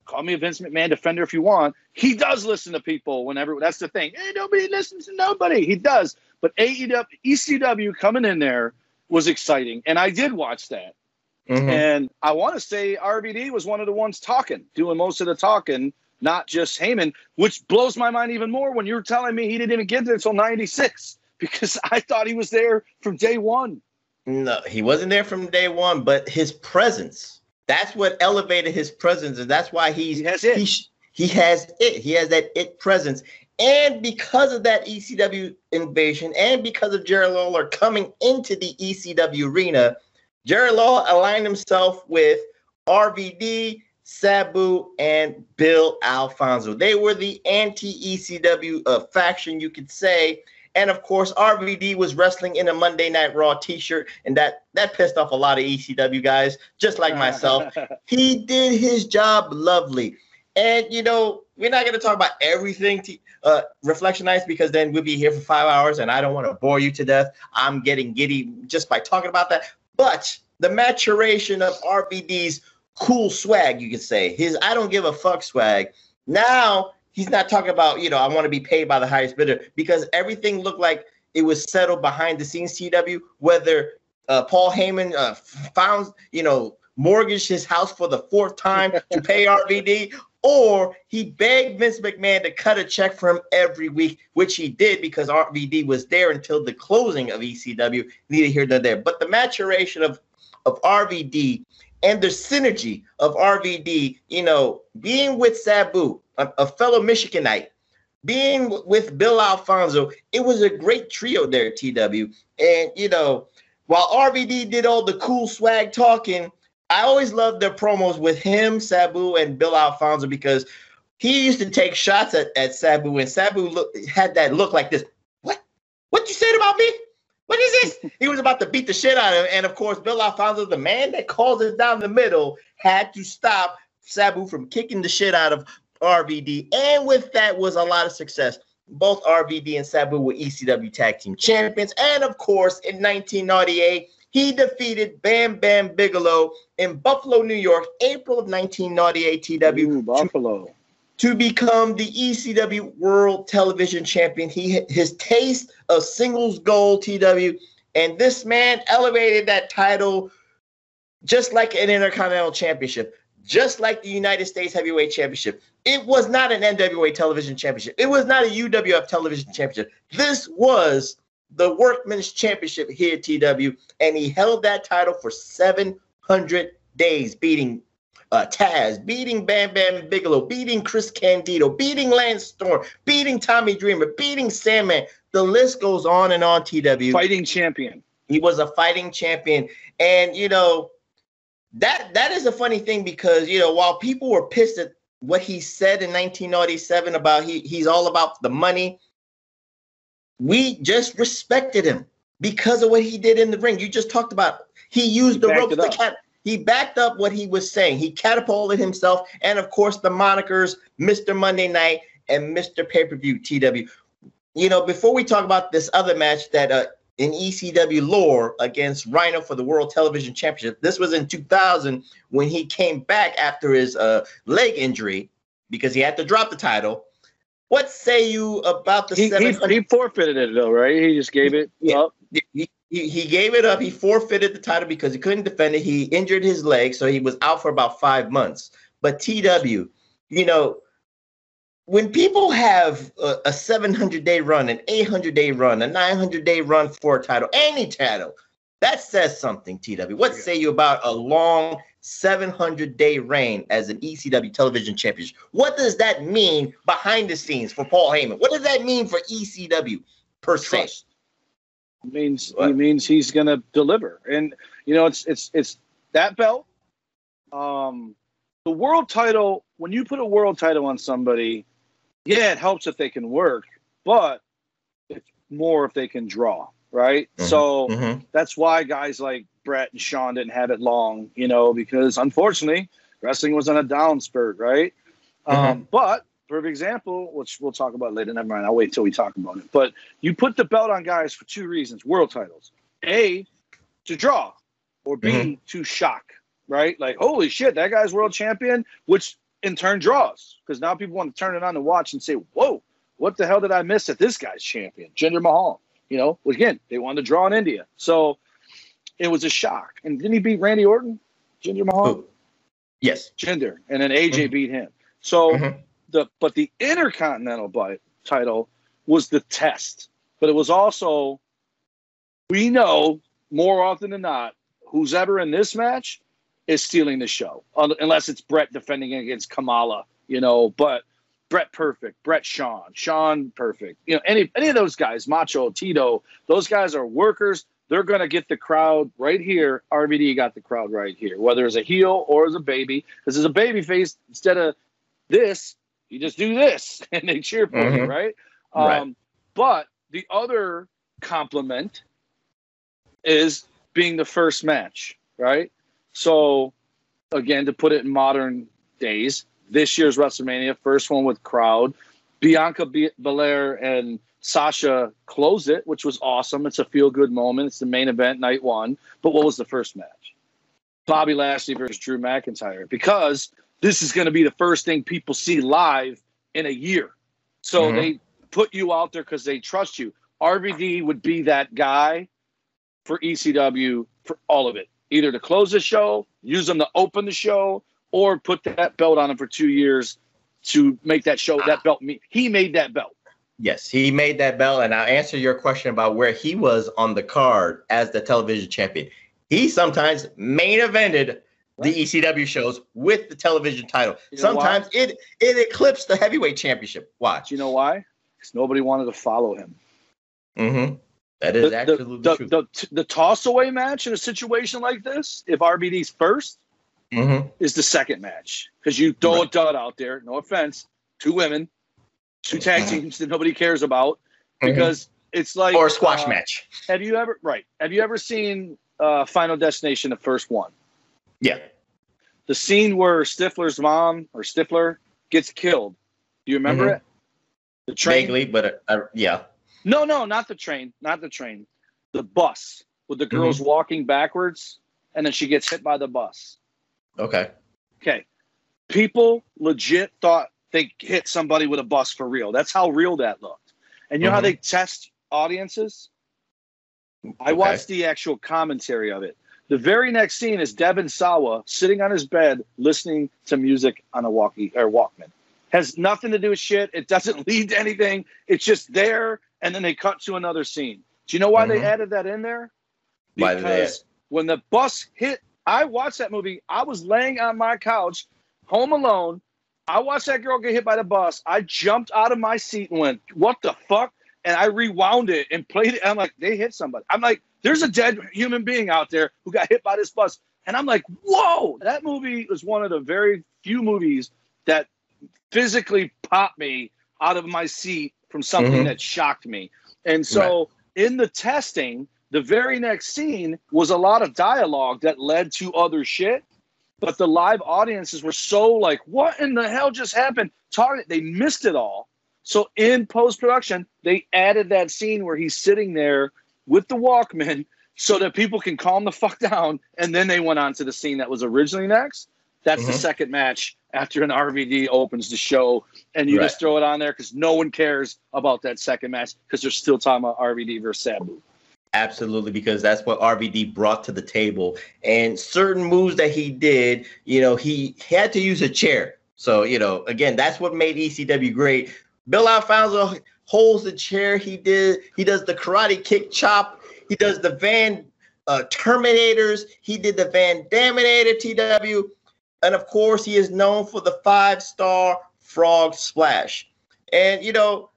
call me a Vince McMahon defender if you want. He does listen to people whenever that's the thing. Hey, nobody listens to nobody. He does. But AEW, ECW coming in there was exciting. And I did watch that. Mhm. And I want to say RVD was one of the ones talking, doing most of the talking, not just Heyman, which blows my mind even more when you're telling me he didn't even get there until 96 because I thought he was there from day one. No, he wasn't there from day one, but his presence. That's what elevated his presence, and that's why he's He has it. He, he has it. He has that it presence, And because of that ECW invasion, and because of Jerry Lawler coming into the ECW arena, Jerry Lawler aligned himself with RVD, Sabu, and Bill Alfonso. They were the anti ECW uh, faction, you could say. And of course, RVD was wrestling in a Monday Night Raw T-shirt, and that that pissed off a lot of ECW guys, just like myself. he did his job lovely, and you know we're not going to talk about everything to uh, Reflectionites because then we'll be here for five hours, and I don't want to bore you to death. I'm getting giddy just by talking about that. But the maturation of RVD's cool swag, you could say his I don't give a fuck swag. Now he's not talking about, you know, I want to be paid by the highest bidder because everything looked like it was settled behind the scenes, TW, whether uh, Paul Heyman uh, found, you know, mortgaged his house for the fourth time to pay RVD, or he begged Vince McMahon to cut a check for him every week, which he did because RVD was there until the closing of ECW. Neither here nor there. But the maturation of, of RVD and the synergy of RVD, you know, being with Sabu, a, a fellow Michiganite, being with Bill Alfonso, it was a great trio there at TW. And, you know, while RVD did all the cool swag talking, I always loved their promos with him, Sabu, and Bill Alfonso because he used to take shots at, at Sabu, and Sabu look, had that look like this. What? What you said about me? What is this? he was about to beat the shit out of him. And of course, Bill Alfonso, the man that calls it down the middle, had to stop Sabu from kicking the shit out of RVD. And with that was a lot of success. Both RVD and Sabu were ECW Tag Team Champions. And of course, in 1998, he defeated Bam Bam Bigelow in Buffalo, New York, April of 1998 TW. Ooh, Buffalo. To, become the ECW World Television Champion. He his taste of singles gold TW. And this man elevated that title just like an Intercontinental Championship just like the United States Heavyweight Championship. It was not an NWA Television Championship. It was not a UWF Television Championship. This was the Workman's Championship here at TW, and he held that title for 700 days, beating uh, Taz, beating Bam Bam Bigelow, beating Chris Candido, beating Lance Storm, beating Tommy Dreamer, beating Sandman. The list goes on and on. TW fighting champion. He was a fighting champion, and you know that that is a funny thing because you know while people were pissed at what he said in 1997 about he he's all about the money, we just respected him because of what he did in the ring. You just talked about he used he the ropes. He backed up what he was saying. He catapulted himself, and of course the monikers Mr. Monday Night and Mr. Pay Per View TW. You know, before we talk about this other match that uh, in ECW lore against Rhino for the World Television Championship. This was in 2000 when he came back after his uh, leg injury because he had to drop the title. What say you about the he, he, he, forfeited it though, right? He just gave it yeah. up. He, he, he gave it up. He forfeited the title because he couldn't defend it. He injured his leg, so he was out for about five months. But TW, you know, when people have a, a 700 day run, an 800 day run, a 900 day run for a title, any title, that says something, TW. What say you about a long 700 day reign as an ECW television champion? What does that mean behind the scenes for Paul Heyman? What does that mean for ECW per se? Means what? it means he's going to deliver, and you know it's it's it's that belt. Um, the world title. When you put a world title on somebody, yeah, it helps if they can work, but it's more if they can draw, right? Mm-hmm. So mm-hmm. that's why guys like Bret and Shawn didn't have it long, you know, because unfortunately, wrestling was on a down spurt, right? Mm-hmm. Um, but perfect example, which we'll talk about later. Never mind, I'll wait till we talk about it. But you put the belt on guys for two reasons: world titles, a to draw, or B mm-hmm. to shock, right? Like, holy shit, that guy's world champion, which in turn draws because now people want to turn it on and watch and say, "Whoa, what the hell did I miss that this guy's champion, Jinder Mahal?" You know, again, they wanted to draw in India, so it was a shock. And didn't he beat Randy Orton, Jinder Mahal? Oh. Yes, Jinder, and then AJ mm-hmm. beat him. So mm-hmm. The but the Intercontinental title was the test, but it was also we know more often than not who's ever in this match is stealing the show, unless it's Bret defending against Kamala, you know. But Bret Perfect, Bret Shawn, Shawn Perfect. You know, any any of those guys, Macho, Tito, those guys are workers. They're gonna get the crowd right here. RVD got the crowd right here, whether it's a heel or as a baby. Because as a baby face, instead of this, you just do this and they cheer for you, Mhm. right? Right. Um, but the other compliment is being the first match, right? So, again, to put it in modern days, this year's WrestleMania, first one with crowd. Bianca B- Belair and Sasha closed it, which was awesome. It's a feel good moment. It's the main event, night one. But what was the first match? Bobby Lashley versus Drew McIntyre, because this is going to be the first thing people see live in a year. So Mhm. they put you out there because they trust you. RVD would be that guy for ECW for all of it, either to close the show, use them to open the show, or put that belt on him for two years to make that show that belt me. He made that belt. Yes, he made that belt, and I'll answer your question about where he was on the card as the television champion. He sometimes main evented the ECW shows with the television title. You know why? sometimes it it eclipsed the heavyweight championship. Watch. You know why? Because nobody wanted to follow him. Mm-hmm. That is The, the, absolutely the, true. the, the toss away match in a situation like this, if RVD's first, mm-hmm. is the second match because you throw a dud out there. No offense, two women, two tag teams that nobody cares about because it's like Mm-hmm. Or a squash uh, match. Have you ever right? Have you ever seen uh, Final Destination, the first one? Yeah. The scene where Stifler's mom or Stifler gets killed. Do you remember Mhm. it? The train. Vaguely, but uh, yeah. No, no, not the train. Not the train. The bus with the girls Mm-hmm. walking backwards, and then she gets hit by the bus. Okay. Okay. People legit thought they hit somebody with a bus for real. That's how real that looked. And you know how Mhm. they test audiences? I watched the actual commentary of it. The very next scene is Devon Sawa sitting on his bed listening to music on a walkie or Walkman. Has nothing to do with shit. It doesn't lead to anything. It's just there, and then they cut to another scene. Do you know why Mhm. they added that in there? Why they Because when the bus hit, I watched that movie. I was laying on my couch, home alone. I watched that girl get hit by the bus. I jumped out of my seat and went, "What the fuck?" And I rewound it and played it. I'm like, "They hit somebody." I'm like, "There's a dead human being out there who got hit by this bus." And I'm like, "Whoa!" That movie was one of the very few movies that physically popped me out of my seat from something Mhm. that shocked me. And so in the testing, the very next scene was a lot of dialogue that led to other shit. But the live audiences were so like, what in the hell just happened? Target, they missed it all. So in post production, they added that scene where he's sitting there with the Walkman so that people can calm the fuck down. And then they went on to the scene that was originally next. That's the Mhm. second match after an RVD opens the show. And you Right. just throw it on there because no one cares about that second match because they're still talking about RVD versus Sabu. Absolutely, because that's what RVD brought to the table. And certain moves that he did, you know, he had to use a chair. So, you know, again, that's what made ECW great. Bill Alfonso holds the chair. He did. He does the karate kick chop. He does the Van uh, Terminators. He did the Van Daminator TW, and of course, he is known for the five star Frog Splash. And you know,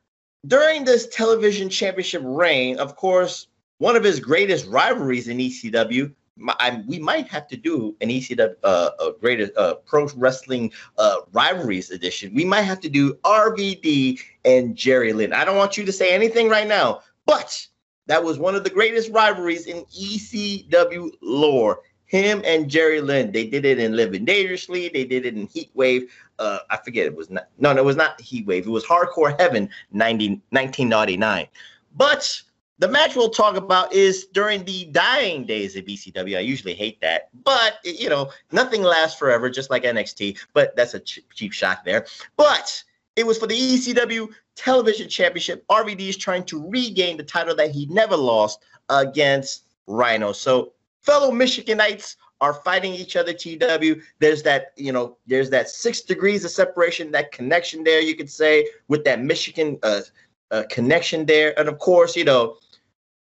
during this television championship reign, of course, one of his greatest rivalries in ECW. I, we might have to do an ECW uh, a greatest uh, pro wrestling uh, rivalries edition. We might have to do RVD and Jerry Lynn. I don't want you to say anything right now, but that was one of the greatest rivalries in ECW lore. Him and Jerry Lynn. They did it in Living Dangerously. They did it in Heat Wave. Uh, I forget it was not. No, no, it was not Heat Wave. It was Hardcore Heaven 90, 1999. But the match we'll talk about is during the dying days of ECW. I usually hate that, but you know, nothing lasts forever, just like NXT. But that's a ch- cheap shot there. But it was for the ECW Television Championship. RVD is trying to regain the title that he never lost against Rhino. So, fellow Michiganites are fighting each other. TW. There's that, you know, there's that six degrees of separation, that connection there. You could say with that Michigan uh, uh, connection there, and of course, you know.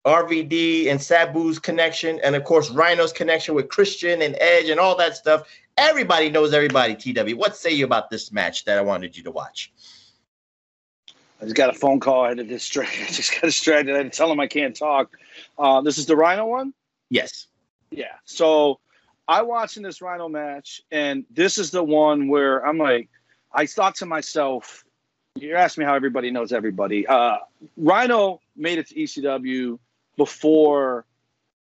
RVD and Sabu's connection, and of course Rhino's connection with Christian and Edge and all that stuff. Everybody knows everybody. TW, what say you about this match that I wanted you to watch? I just got a phone call. I had to distract. I just got distracted. I had to tell him I can't talk. Uh, this is the Rhino one. Yes. Yeah. So I watching this Rhino match, and this is the one where I'm like, I thought to myself, you asked me how everybody knows everybody. Uh, Rhino made it to ECW before.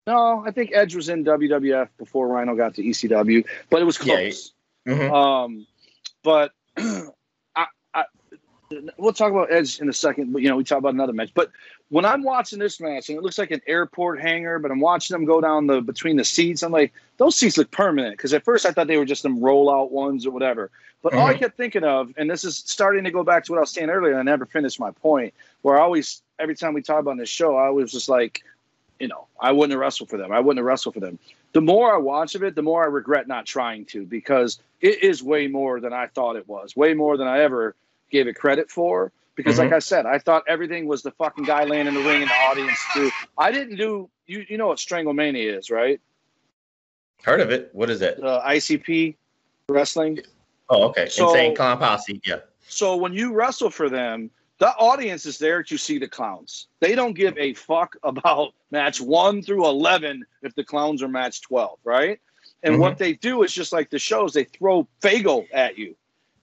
No, I think Edge was in WWF before Rhino got to ECW, but it was close. Yeah. Mhm. Um, but I, I, we'll talk about Edge in a second. But you know, we talk about another match. But when I'm watching this match, and it looks like an airport hangar, but I'm watching them go down the between the seats. I'm like, those seats look permanent. Because at first I thought they were just them rollout ones or whatever. But all I Mhm. kept thinking of, and this is starting to go back to what I was saying earlier, and I never finished my point. Where I always, every time we talk about this show, I was just like, you know, I wouldn't have wrestled for them. I wouldn't have wrestled for them. The more I watch of it, the more I regret not trying to because it is way more than I thought it was. Way more than I ever gave it credit for. Because, like Mhm. I said, I thought everything was the fucking guy laying in the ring and the audience too. I didn't do you. You know what Stranglemania is, right? Heard of it? What is it? Uh, ICP wrestling. Oh, okay. So- Insane Clown Posse. Yeah. So when you wrestle for them, the audience is there to see the clowns. They don't give a fuck about match one through 11 if the clowns are match 12, right? And mm-hmm. what they do is just like the shows, they throw Faygo at you.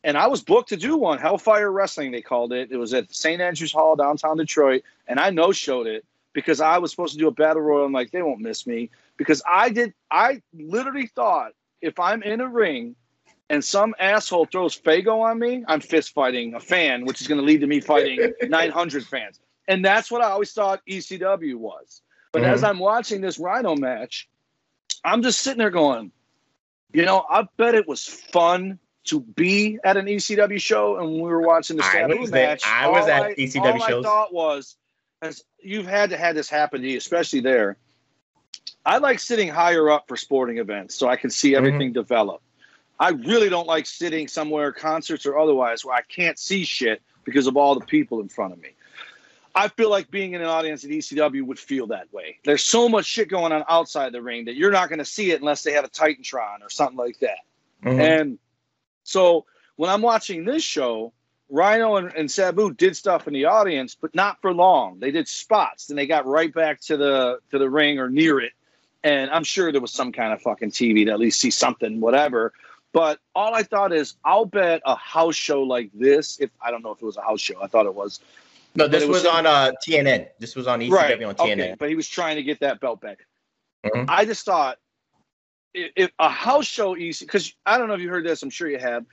And I was booked to do one, Hellfire Wrestling, they called it. It was at St. Andrews Hall, downtown Detroit. And I no showed it because I was supposed to do a battle royal. I'm like, they won't miss me. Because I did, I literally thought if I'm in a ring and some asshole throws Faygo on me, I'm fist fighting a fan, which is going to lead to me fighting 900 fans. And that's what I always thought ECW was. But mm-hmm. as I'm watching this Rhino match, I'm just sitting there going, you know, I bet it was fun to be at an ECW show and we were watching the I Sabu was there. match. I was all at I- ECW all shows. I thought was, as you've had to have this happen to you, especially there. I like sitting higher up for sporting events so I can see mm-hmm. everything develop. I really don't like sitting somewhere, concerts or otherwise, where I can't see shit because of all the people in front of me. I feel like being in an audience at ECW would feel that way. There's so much shit going on outside the ring that you're not going to see it unless they have a Titantron or something like that. Mm-hmm. And so when I'm watching this show, Rhino and, and Sabu did stuff in the audience, but not for long. They did spots, then they got right back to the to the ring or near it. And I'm sure there was some kind of fucking TV to at least see something, whatever. But all I thought is, I'll bet a house show like this. If I don't know if it was a house show, I thought it was. No, this it was, on uh, TNN. This was on ECW right. on TNN. Okay, but he was trying to get that belt back. Mhm. I just thought if, if a house show easy because I don't know if you heard this, I'm sure you have.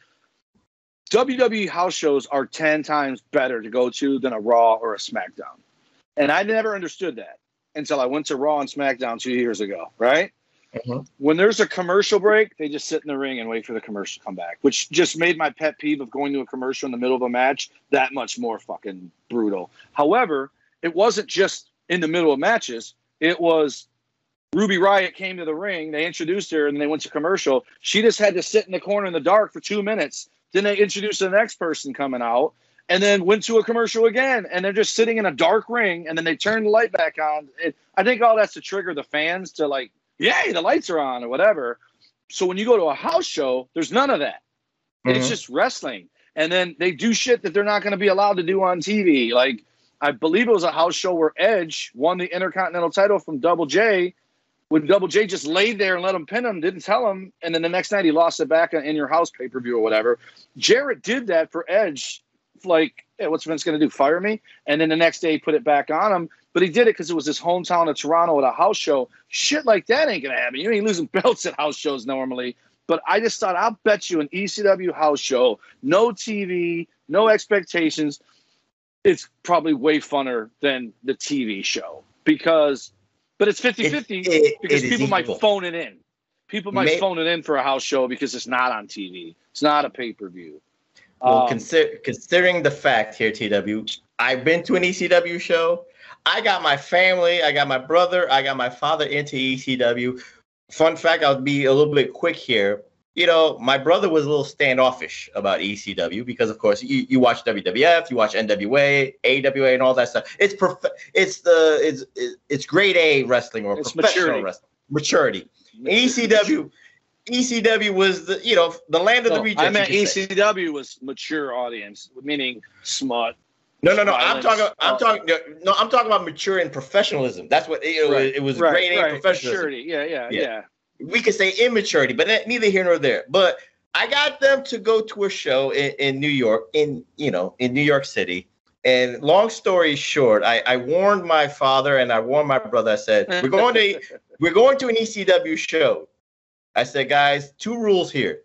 WWE house shows are ten times better to go to than a Raw or a SmackDown, and I never understood that until I went to Raw and SmackDown two years ago. Right Mhm. when there's a commercial break, they just sit in the ring and wait for the commercial to come back, which just made my pet peeve of going to a commercial in the middle of a match that much more fucking brutal. However, it wasn't just in the middle of matches, it was Ruby Riott came to the ring, they introduced her, and they went to commercial. She just had to sit in the corner in the dark for two minutes. Then they introduced the next person coming out, and then went to a commercial again, and they're just sitting in a dark ring, and then they turn the light back on. It, I think all that's to trigger the fans to like, yay, the lights are on or whatever. So when you go to a house show, there's none of that. It's Mhm. just wrestling, and then they do shit that they're not going to be allowed to do on TV. Like I believe it was a house show where Edge won the Intercontinental title from Double J. When Double J just laid there and let him pin him, didn't tell him, and then the next night he lost it back in your house pay per view or whatever. Jarrett did that for Edge, like, hey, what's Vince going to do? Fire me? And then the next day he put it back on him. But he did it because it was his hometown of Toronto at a house show. Shit like that ain't to happen. You ain't losing belts at house shows normally. But I just thought, I'll bet you an ECW house show, no TV, no expectations. It's probably way funner than the TV show because, but it's 50 50 It- because people might phone it in. People might May- phone it in for a house show because it's not on TV. It's not a pay per view. Well, Um, consider, considering the fact here, TW, I've been to an ECW show. I got my family, I got my brother, I got my father into ECW. Fun fact, I'll be a little bit quick here. You know, my brother was a little standoffish about ECW because, of course, you, you watch WWF, you watch NWA, AWA, and all that stuff. It's prof- it's the it's it's grade A wrestling or It's professional maturity. wrestling. Maturity. ECW, ECW was the you know the land of the No, rejects. I meant could say. ECW was mature audience, meaning smut, No, no, no. I'm talking. I'm Oh. talking. No, I'm talking about maturity and professionalism. That's what it, Right, it was. right, grade A right. professionalism. Maturity. Yeah, yeah, Yeah. yeah. we could say immaturity, but that- neither here nor there. But I got them to go to a show in, in New York, in you know, in New York City. And long story short, I, I warned my father and I warned my brother. I said, "We're going to we're going to an ECW show." I said, "Guys, two rules here.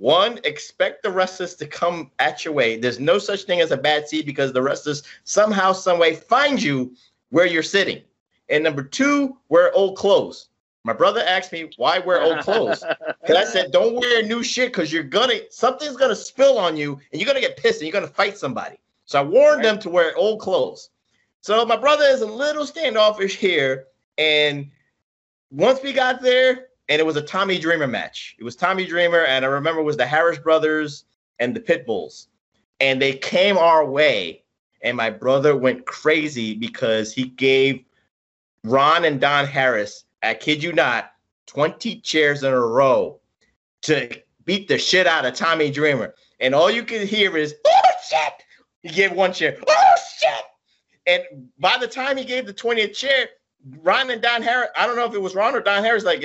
One, expect the wrestlers to come at your way. There's no such thing as a bad seat because the wrestlers somehow, some way find you where you're sitting. And number two, wear old clothes. My brother asked me why wear old clothes. Because I said, don't wear new shit because you're gonna something's gonna spill on you and you're gonna get pissed and you're gonna fight somebody. So I warned them to wear old clothes. So my brother is a little standoffish here. And once we got there, and it was a Tommy Dreamer match. It was Tommy Dreamer, and I remember it was the Harris brothers and the Pitbulls. And they came our way, and my brother went crazy because he gave Ron and Don Harris, I kid you not, 20 chairs in a row to beat the shit out of Tommy Dreamer. And all you can hear is, oh shit! He gave one chair, oh shit! And by the time he gave the 20th chair, Ron and Don Harris, I don't know if it was Ron or Don Harris, like,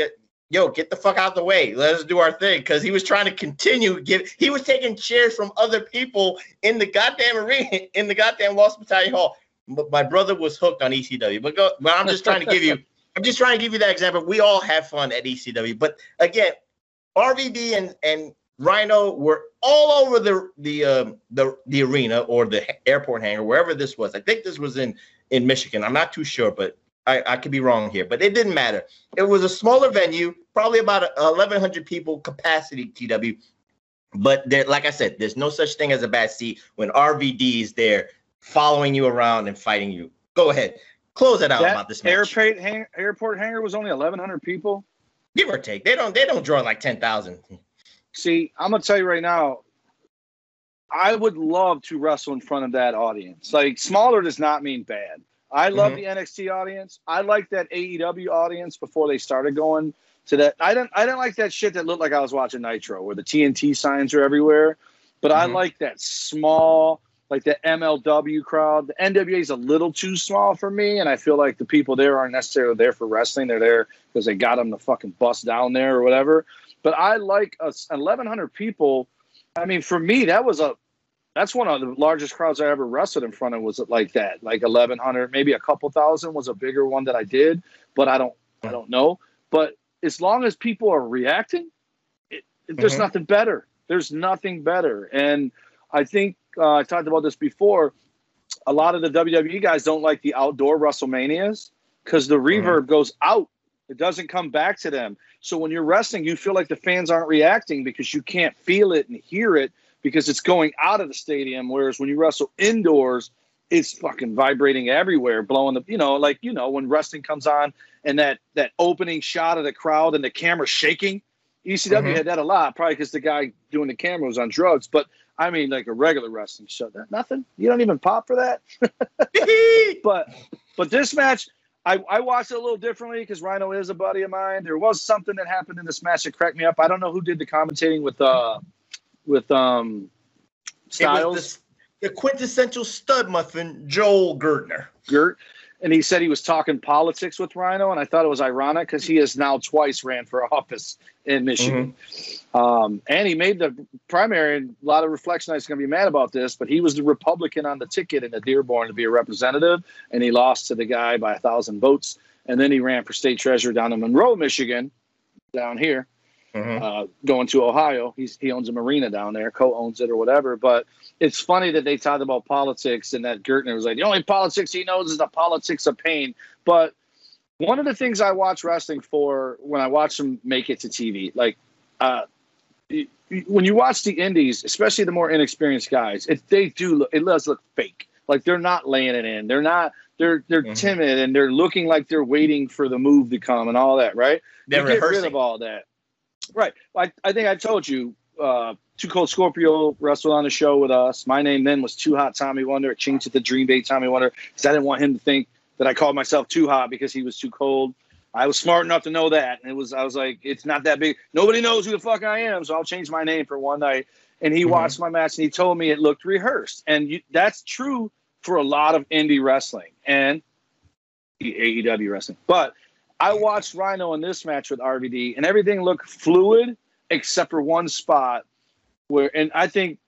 yo, get the fuck out of the way. Let us do our thing. Cause he was trying to continue give he was taking chairs from other people in the goddamn arena, in the goddamn Lost Battalion Hall. But my brother was hooked on ECW. But go but I'm just trying to give you I'm just trying to give you that example. We all have fun at ECW. But again, RVD and, and Rhino were all over the the um, the the arena or the airport hangar, wherever this was. I think this was in in Michigan. I'm not too sure, but I, I could be wrong here. But it didn't matter. It was a smaller venue, probably about 1,100 people capacity. TW, but there, like I said, there's no such thing as a bad seat when RVD is there following you around and fighting you. Go ahead, close it out That about this match. airport, hang, airport hangar was only 1,100 people. Give or take, they don't they don't draw like 10,000. See, I'm gonna tell you right now. I would love to wrestle in front of that audience. Like smaller does not mean bad. I love Mhm. the NXT audience. I like that AEW audience before they started going to that. I didn't. I didn't like that shit that looked like I was watching Nitro, where the TNT signs are everywhere. But I Mhm. like that small, like the MLW crowd. The NWA is a little too small for me, and I feel like the people there aren't necessarily there for wrestling. They're there because they got them to fucking bust down there or whatever. But I like us 1,100 people. I mean, for me, that was a that's one of the largest crowds I ever wrestled in front of was it like that, like 1,100, maybe a couple thousand was a bigger one that I did, but I don't I don't know. But as long as people are reacting, it, it- there's nothing better. There's nothing better, and I think uh, I talked about this before. A lot of the WWE guys don't like the outdoor WrestleManias because the reverb goes out. It doesn't come back to them. So when you're wrestling, you feel like the fans aren't reacting because you can't feel it and hear it because it's going out of the stadium. Whereas when you wrestle indoors, it's fucking vibrating everywhere, blowing the you know, like you know, when wrestling comes on and that that opening shot of the crowd and the camera shaking. ECW Mhm. had that a lot, probably because the guy doing the camera was on drugs. But I mean, like a regular wrestling show, that nothing. You don't even pop for that. but but this match, I, I watched it a little differently because Rhino is a buddy of mine. There was something that happened in this match that cracked me up. I don't know who did the commentating with uh with um Styles. The, the quintessential stud muffin, Joel Gertner. Gert, and he said he was talking politics with Rhino, and I thought it was ironic because he has now twice ran for office in Michigan, um, and he made the primary. And a lot of reflection is going to be mad about this, but he was the Republican on the ticket in the Dearborn to be a representative, and he lost to the guy by a thousand votes, and then he ran for state treasurer down in Monroe, Michigan, down here. Uh, going to Ohio, he's he owns a marina down there, co-owns it or whatever. But it's funny that they talked about politics and that Gertner was like, the only politics he knows is the politics of pain. But one of the things I watch wrestling for when I watch them make it to TV, like uh, when you watch the indies, especially the more inexperienced guys, it, they do look, it does look fake. Like they're not laying it in. They're not. They're they're timid and they're looking like they're waiting for the move to come and all that. Right? They're You get rid of all that. Right. I, I think I told you, uh, Too Cold Scorpio wrestled on the show with us. My name then was Too Hot Tommy Wonder. It changed it to Dream Bay Tommy Wonder because I didn't want him to think that I called myself Too Hot because he was too cold. I was smart enough to know that. And it was, I was like, it's not that big. Nobody knows who the fuck I am. So I'll change my name for one night. And he watched my match and he told me it looked rehearsed. And you, that's true for a lot of indie wrestling and AEW wrestling. But I watched Rhino in this match with RVD, and everything looked fluid except for one spot where, and I think,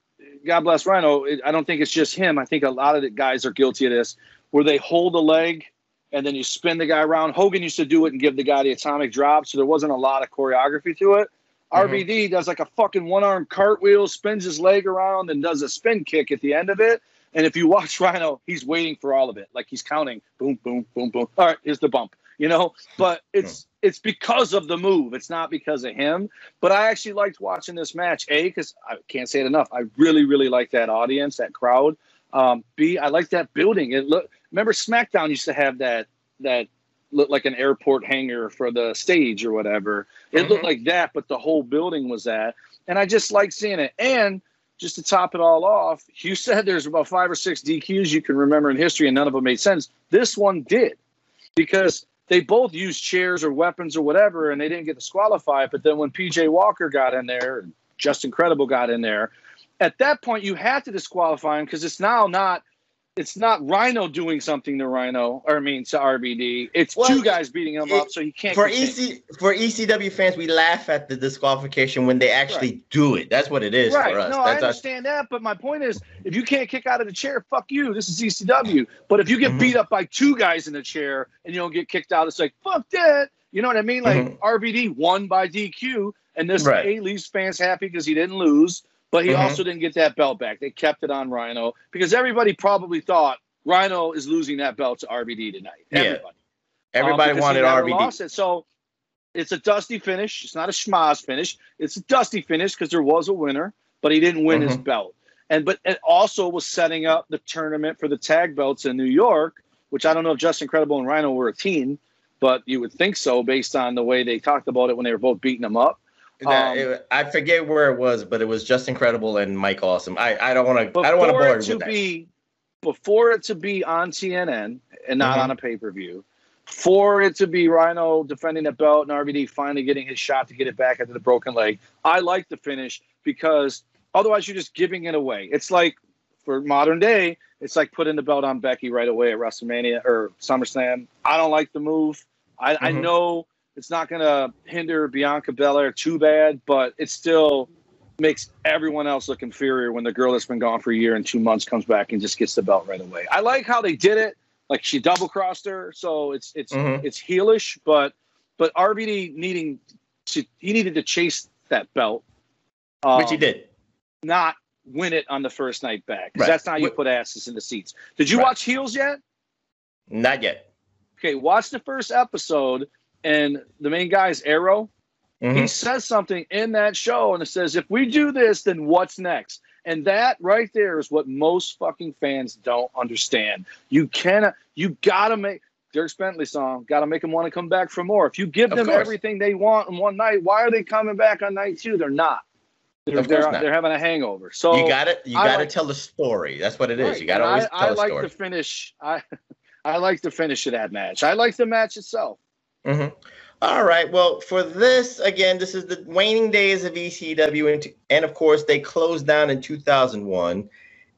God bless Rhino, I don't think it's just him. I think a lot of the guys are guilty of this, where they hold a leg and then you spin the guy around. Hogan used to do it and give the guy the atomic drop, so there wasn't a lot of choreography to it. Mm-hmm. RVD does like a fucking one arm cartwheel, spins his leg around, and does a spin kick at the end of it. And if you watch Rhino, he's waiting for all of it. Like he's counting boom, boom, boom, boom. All right, here's the bump, you know? But it's it's because of the move. It's not because of him. But I actually liked watching this match. A, because I can't say it enough. I really, really like that audience, that crowd. Um, B, I like that building. It look remember SmackDown used to have that that looked like an airport hangar for the stage or whatever. It mm-hmm. looked like that, but the whole building was that. And I just like seeing it. And just to top it all off, you said there's about five or six DQs you can remember in history, and none of them made sense. This one did because they both used chairs or weapons or whatever, and they didn't get disqualified. But then when PJ Walker got in there, and Justin Credible got in there, at that point you had to disqualify him because it's now not it's not Rhino doing something to Rhino, or I mean to RVD. It's well, two guys beating him it, up, so he can't. For EC for ECW fans, we laugh at the disqualification when they actually right. do it. That's what it is right. for us. No, That's I understand our... that, but my point is, if you can't kick out of the chair, fuck you. This is ECW. But if you get mm-hmm. beat up by two guys in the chair and you don't get kicked out, it's like fuck that. You know what I mean? Like mm-hmm. RVD won by DQ, and this right. A leaves fans happy because he didn't lose. But he mm-hmm. also didn't get that belt back. They kept it on Rhino because everybody probably thought Rhino is losing that belt to RVD tonight. Everybody. Yeah. Everybody um, wanted RVD. It. So it's a dusty finish. It's not a schmoz finish. It's a dusty finish because there was a winner, but he didn't win mm-hmm. his belt. And but it also was setting up the tournament for the tag belts in New York, which I don't know if Justin Credible and Rhino were a team, but you would think so based on the way they talked about it when they were both beating them up. Um, it, I forget where it was, but it was Justin Credible and Mike Awesome. I, I don't want to. I don't want to bore you with be, Before it to be on TNN and not mm-hmm. on a pay per view, for it to be Rhino defending the belt and RVD finally getting his shot to get it back after the broken leg, I like the finish because otherwise you're just giving it away. It's like for modern day, it's like putting the belt on Becky right away at WrestleMania or SummerSlam. I don't like the move. I, mm-hmm. I know it's not going to hinder Bianca Belair too bad, but it still makes everyone else look inferior when the girl that's been gone for a year and two months comes back and just gets the belt right away. I like how they did it. Like she double crossed her, so it's it's mm-hmm. it's heelish, but but RVD needing to he needed to chase that belt, um, which he did, not win it on the first night back. Right. That's not how you put asses in the seats. Did you right. watch Heels yet? Not yet. Okay, watch the first episode and the main guy is Arrow. Mm-hmm. He says something in that show, and it says, "If we do this, then what's next?" And that right there is what most fucking fans don't understand. You cannot, you gotta make Dierks Bentley song, gotta make them want to come back for more. If you give them everything they want in one night, why are they coming back on night two? They're not. They're, they're, they're, having a hangover. So you got it. You got to like, tell the story. That's what it is. Right. You got to always I, tell I like story. the finish. I I like the finish of that match. I like the match itself. Mm-hmm. All right. Well, for this, again, this is the waning days of ECW. And, and of course, they closed down in 2001.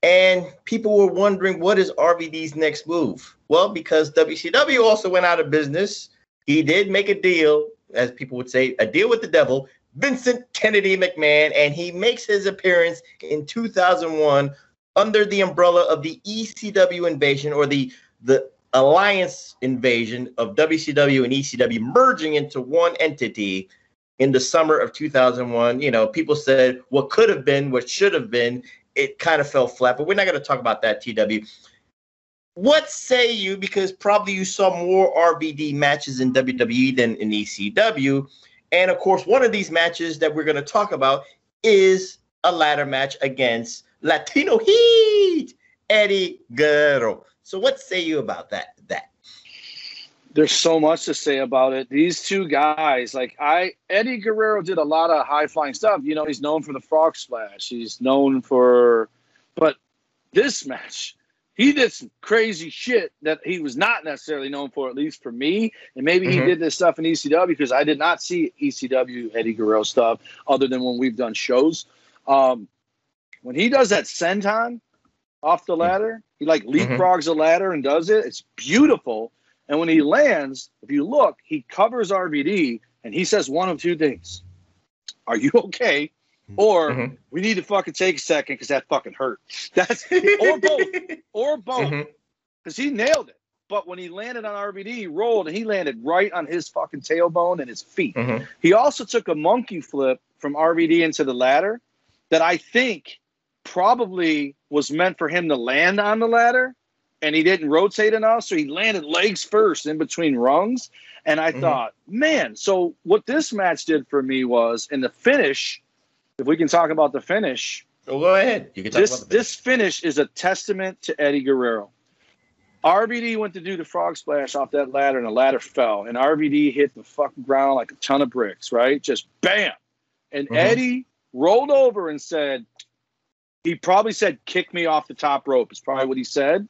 And people were wondering, what is RVD's next move? Well, because WCW also went out of business, he did make a deal, as people would say, a deal with the devil, Vincent Kennedy McMahon, and he makes his appearance in 2001 under the umbrella of the ECW invasion or the the alliance invasion of WCW and ECW merging into one entity in the summer of 2001. You know, people said what could have been, what should have been. It kind of fell flat, but we're not going to talk about that, TW. What say you? Because probably you saw more RVD matches in WWE than in ECW. And of course, one of these matches that we're going to talk about is a ladder match against Latino Heat, Eddie Guerrero. So what say you about that? That there's so much to say about it. These two guys, like I, Eddie Guerrero did a lot of high flying stuff. You know, he's known for the frog splash. He's known for, but this match, he did some crazy shit that he was not necessarily known for, at least for me. And maybe mm-hmm. he did this stuff in ECW because I did not see ECW Eddie Guerrero stuff other than when we've done shows. Um, when he does that senton, off the mm-hmm. ladder. He like mm-hmm. leapfrogs a ladder and does it. It's beautiful. And when he lands, if you look, he covers RVD and he says one of two things: Are you okay? Mm-hmm. Or we need to fucking take a second because that fucking hurt. That's or both, or both, because he nailed it. But when he landed on RVD, he rolled and he landed right on his fucking tailbone and his feet. He also took a monkey flip from RVD into the ladder that I think probably was meant for him to land on the ladder and he didn't rotate enough. So he landed legs first in between rungs. And I thought, man, so what this match did for me was in the finish, if we can talk about the finish, Well, go ahead. You can talk this about the this finish is a testament to Eddie Guerrero. RVD went to do the frog splash off that ladder, and the ladder fell, and RVD hit the fucking ground like a ton of bricks, right? Just bam. And Mhm. Eddie rolled over and said, he probably said, "Kick me off the top rope." Is probably what he said.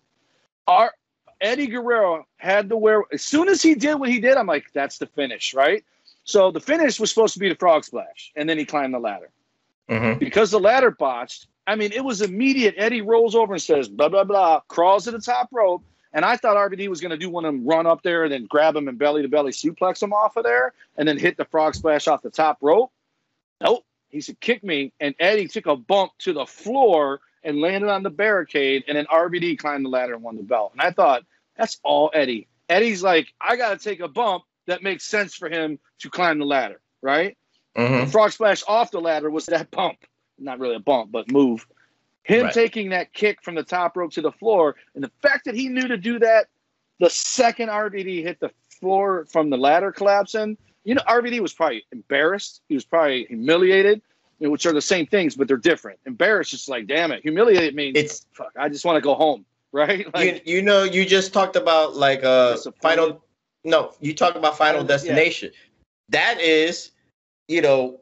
Our Eddie Guerrero had to wear As soon as he did what he did, I'm like, "That's the finish, right?" So the finish was supposed to be the frog splash, and then he climbed the ladder Mhm. because the ladder botched. I mean, it was immediate. Eddie rolls over and says, blah, blah, blah, crawls to the top rope. And I thought RVD was going to do one of them run up there and then grab him and belly to belly suplex him off of there and then hit the frog splash off the top rope. Nope. He said, kick me. And Eddie took a bump to the floor and landed on the barricade. And then RVD climbed the ladder and won the belt. And I thought, that's all Eddie. Eddie's like, I got to take a bump that makes sense for him to climb the ladder, right? Mhm. Frog splash off the ladder was that bump. Not really a bump, but move. Him Right. taking that kick from the top rope to the floor, and the fact that he knew to do that the second RVD hit the floor from the ladder collapsing, you know, RVD was probably embarrassed. He was probably humiliated, which are the same things, but they're different. Embarrassed, just like, damn it. Humiliated means, It's fuck, I just want to go home, right? Like, you, you know you just talked about like uh Disappointed. final no you talked about final destination that is you know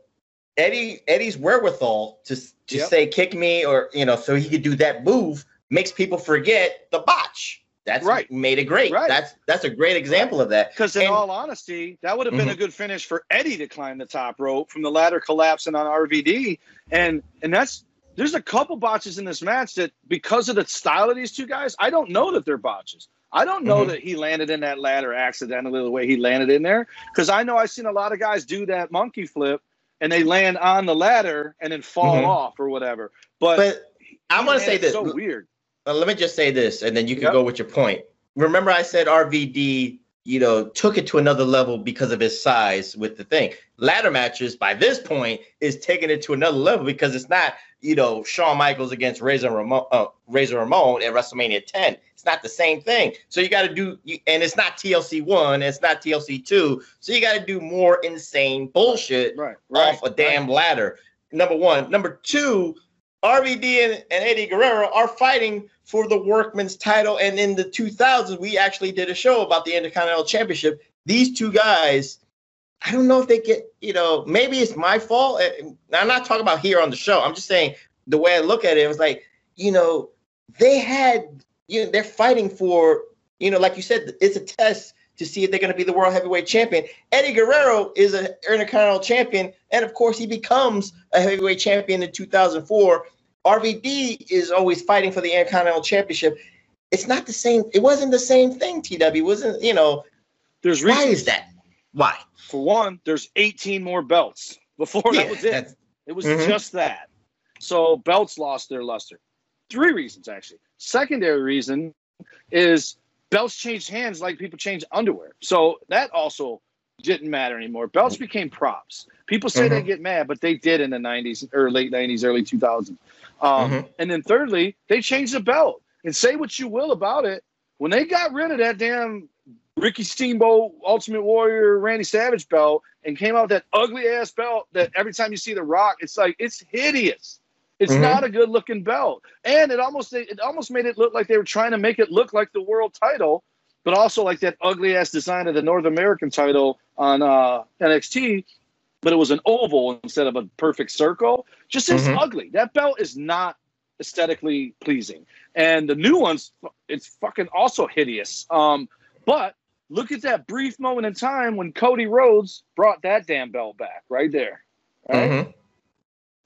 eddie eddie's wherewithal to to Yep. say kick me or you know so he could do that move makes people forget the botch that's Right. made it great Right. that's that's a great example of that Because in And- all honesty, that would have been Mhm. a good finish for Eddie to climb the top rope from the ladder collapsing on RVD, and and that's there's a couple botches in this match that because of the style of these two guys, I don't know that they're botches. I don't know Mhm. that he landed in that ladder accidentally the way he landed in there because I know I've seen a lot of guys do that monkey flip and they land on the ladder and then fall Mhm. off or whatever. But, but i want to say this so weird. Let me just say this, and then you can Yep. go with your point. Remember, I said RVD, you know, took it to another level because of his size with the thing. Ladder matches by this point is taking it to another level because it's not, you know, Shawn Michaels against Razor Ramon, uh, Razor Ramon at WrestleMania 10. It's not the same thing. So you got to do, and it's not TLC one, it's not TLC two. So you got to do more insane bullshit Right, right, off a damn ladder. Number one. Number two, RVD and, and Eddie Guerrero are fighting for the workman's title. And in the 2000s, we actually did a show about the Intercontinental Championship. These two guys, I don't know if they get, you know, maybe it's my fault. I'm not talking about here on the show. I'm just saying the way I look at it, it was like, you know, they had, you know, they're fighting for, you know, like you said, it's a test to see if they're going to be the world heavyweight champion. Eddie Guerrero is an Intercontinental champion, and of course, he becomes a heavyweight champion in 2004. RVD is always fighting for the Intercontinental Championship. It's not the same. It wasn't the same thing. TW wasn't. You know, There's why is that? Why? For one, there's 18 more belts before Yeah, that was it. It was Mhm. just that. So belts lost their luster. Three reasons actually. Secondary reason is belts changed hands like people change underwear. So that also didn't matter anymore. Belts became props. People say they Mhm. get mad, but they did in the 90s or late 90s, early 2000s. Um, Mhm. And then thirdly, they changed the belt. And say what you will about it, when they got rid of that damn Ricky Steamboat, Ultimate Warrior, Randy Savage belt, and came out with that ugly ass belt that every time you see The Rock, it's like it's hideous. It's Mhm. not a good looking belt, and it almost it almost made it look like they were trying to make it look like the world title, but also like that ugly ass design of the North American title on uh, NXT. But it was an oval instead of a perfect circle. Just it's Mhm. ugly. That belt is not aesthetically pleasing, and the new ones, it's fucking also hideous. Um, but look at that brief moment in time when Cody Rhodes brought that damn belt back right there. Right? Mhm.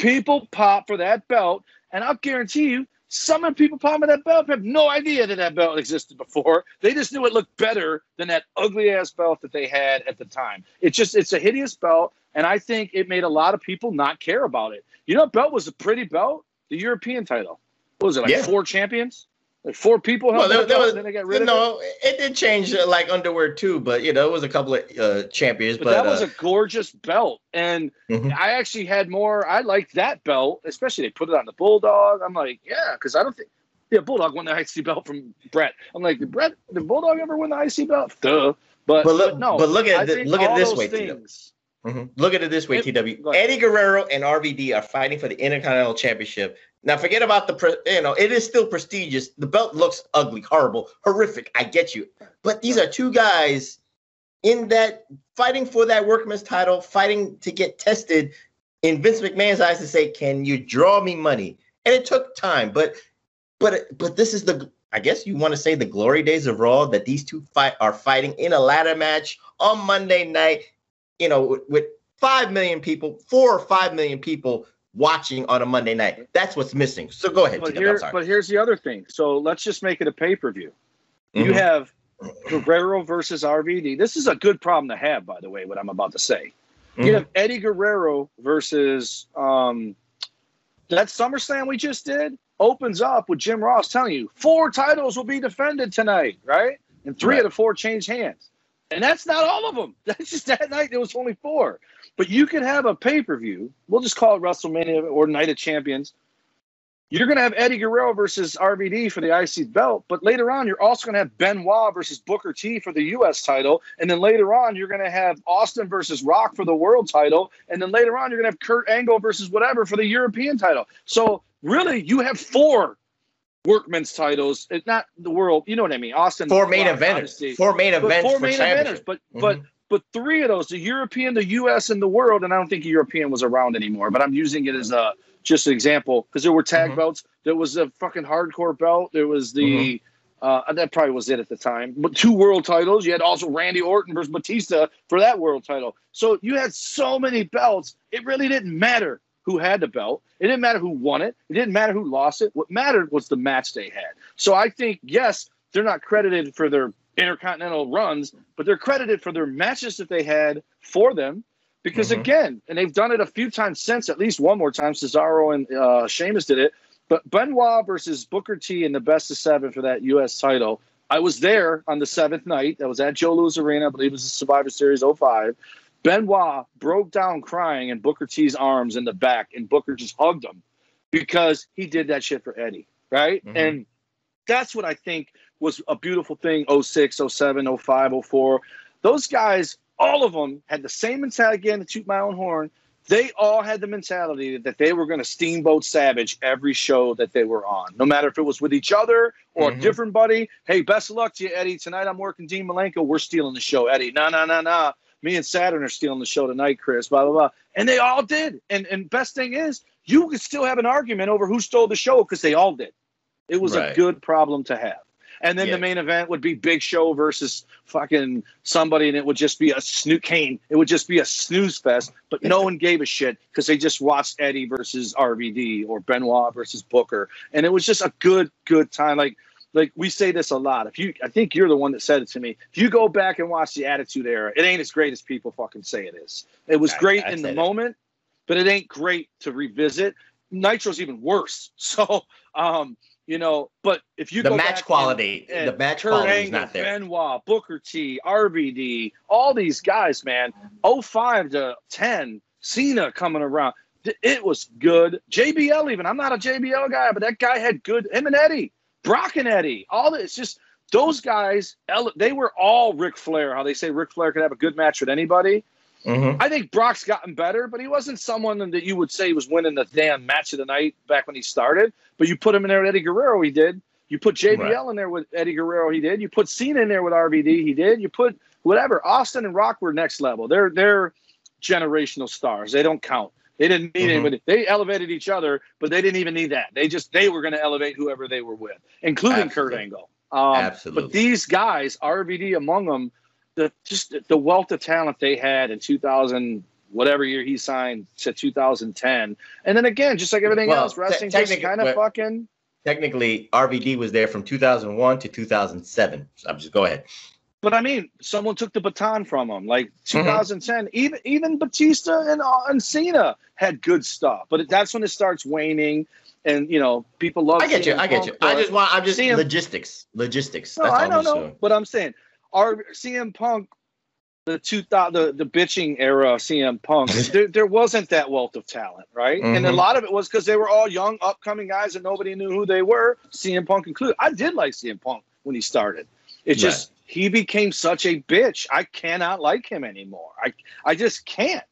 People pop for that belt, and I'll guarantee you, Some of the people palming that belt have no idea that that belt existed before. They just knew it looked better than that ugly ass belt that they had at the time. It's just it's a hideous belt, and I think it made a lot of people not care about it. You know, belt was a pretty belt, the European title. What was it like Yeah. four champions? Like four people held Well, there, that was, and then they got rid of it. no, it did change uh, like underwear too, but you know, it was a couple of uh, champions. But, But, that was uh, a gorgeous belt, and Mhm. I actually had more. I liked that belt, especially they put it on the Bulldog. I'm like, yeah, because I don't think yeah, Bulldog won the IC belt from Bret. I'm like, did Bret, did Bulldog ever win the IC belt? Duh. But, But look- but no. but look at the- look at this way, things. Mhm. Look at it this way, It- TW. Eddie Guerrero and RVD are fighting for the Intercontinental Championship. Now, forget about the, pre- you know, it is still prestigious. The belt looks ugly, horrible, horrific. I get you. But these are two guys in that fighting for that workman's title, fighting to get tested in Vince McMahon's eyes to say, can you draw me money? And it took time, but, but, but this is the, I guess you want to say the glory days of Raw that these two fight are fighting in a ladder match on Monday night you know, with, with five million people, four or five million people watching on a Monday night. That's what's missing. So go ahead, But here, but here's the other thing. So let's just make it a pay per view. You Mhm. have Guerrero versus RVD. This is a good problem to have, by the way. What I'm about to say. You Mhm. have Eddie Guerrero versus um, that SummerSlam we just did opens up with Jim Ross telling you four titles will be defended tonight, right? And three Right. of the four change hands. And that's not all of them. That's just that night there was only four. But you could have a pay per view. We'll just call it WrestleMania or Night of Champions. You're going to have Eddie Guerrero versus RVD for the IC belt, but later on, you're also going to have Benoit versus Booker T for the US title. And then later on, you're going to have Austin versus Rock for the world title. And then later on, you're going to have Kurt Angle versus whatever for the European title. So, really, you have four workman's titles. It's not the world, you know what I mean? Austin, Four main eventers. Four main events four main eventers. But, mm-hmm. but, but three of those, the European, the US, and the world, and I don't think European was around anymore, but I'm using it as a just an example because there were tag Mhm. belts. There was a fucking hardcore belt. There was the uh, that probably was it at the time. But two world titles. You had also Randy Orton versus Batista for that world title. So you had so many belts. It really didn't matter who had the belt. It didn't matter who won it. It didn't matter who lost it. What mattered was the match they had. So I think yes, they're not credited for their intercontinental runs, but they're credited for their matches that they had for them. Because Mhm. again, and they've done it a few times since, at least one more time. Cesaro and uh, Sheamus did it. But Benoit versus Booker T in the best of seven for that U.S. title. I was there on the seventh night. That was at Joe Louis Arena. I believe it was the Survivor Series 05. Benoit broke down crying in Booker T's arms in the back, and Booker just hugged him because he did that shit for Eddie, right? Mhm. And that's what I think was a beautiful thing 06, 07, 05, 04. Those guys, all of them had the same mentality again to toot my own horn. They all had the mentality that they were going to steamboat Savage every show that they were on, no matter if it was with each other or Mhm. a different buddy. Hey, best of luck to you, Eddie. Tonight I'm working Dean Malenko. We're stealing the show, Eddie. No, no, no, no. Me and Saturn are stealing the show tonight, Chris. Blah blah blah. And they all did. And and best thing is, you could still have an argument over who stole the show because they all did. It was a good problem to have. And then Yeah. the main event would be Big Show versus fucking somebody, and it would just be a snoot Kane. It would just be a snooze fest, but no one gave a shit because they just watched Eddie versus RVD or Benoit versus Booker, and it was just a good, good time. Like, like we say this a lot. If you, I think you're the one that said it to me. If you go back and watch the Attitude Era, it ain't as great as people fucking say it is. It was I- great I in the it. moment, but it ain't great to revisit. Nitro's even worse. So, um, you know, but if you The match and- quality- and the match Kurt quality is not there. Benoit, Booker T, RVD, all these guys, man. 05 to 10, Cena coming around. It was good. JBL even. I'm not a JBL guy, but that guy had good. Him and Eddie, Brock and Eddie. All this. It's just those guys. They were all Ric Flair. How they say Ric Flair could have a good match with anybody. Mhm. I think Brock's gotten better, but he wasn't someone that you would say was winning the damn match of the night back when he started. But you put him in there with Eddie Guerrero, he did. You put JBL in there with Eddie Guerrero, he did. You put Cena in there with RVD, he did. You put whatever. Austin and Rock were next level. They're they're generational stars. They don't count. They didn't need Mhm. anybody. They elevated each other, but they didn't even need that. They just they were going to elevate whoever they were with, including Kurt Angle. Um, Absolutely. But these guys, RVD among them, the just the wealth of talent they had in 2000 whatever year he signed to 2010 and then again just like everything Well, else wrestling te- just technically- kind of fucking technically RVD was there from 2001 to 2007. So I'm just go ahead. But I mean, someone took the baton from him. Like 2010, even even Batista and uh, and Cena had good stuff, but that's when it starts waning, and you know people love. I get you. I get you. I just want. I'm just CM logistics. Logistics. No, That's I all don't I'm know, doing. but I'm saying our CM Punk, the two thou- the the bitching era of CM Punk, there, there wasn't that wealth of talent, right? And a Mhm. lot of it was because they were all young, upcoming guys and nobody knew who they were. CM Punk included. I did like CM Punk when he started. It just he became such a bitch. I cannot like him anymore. I I just can't.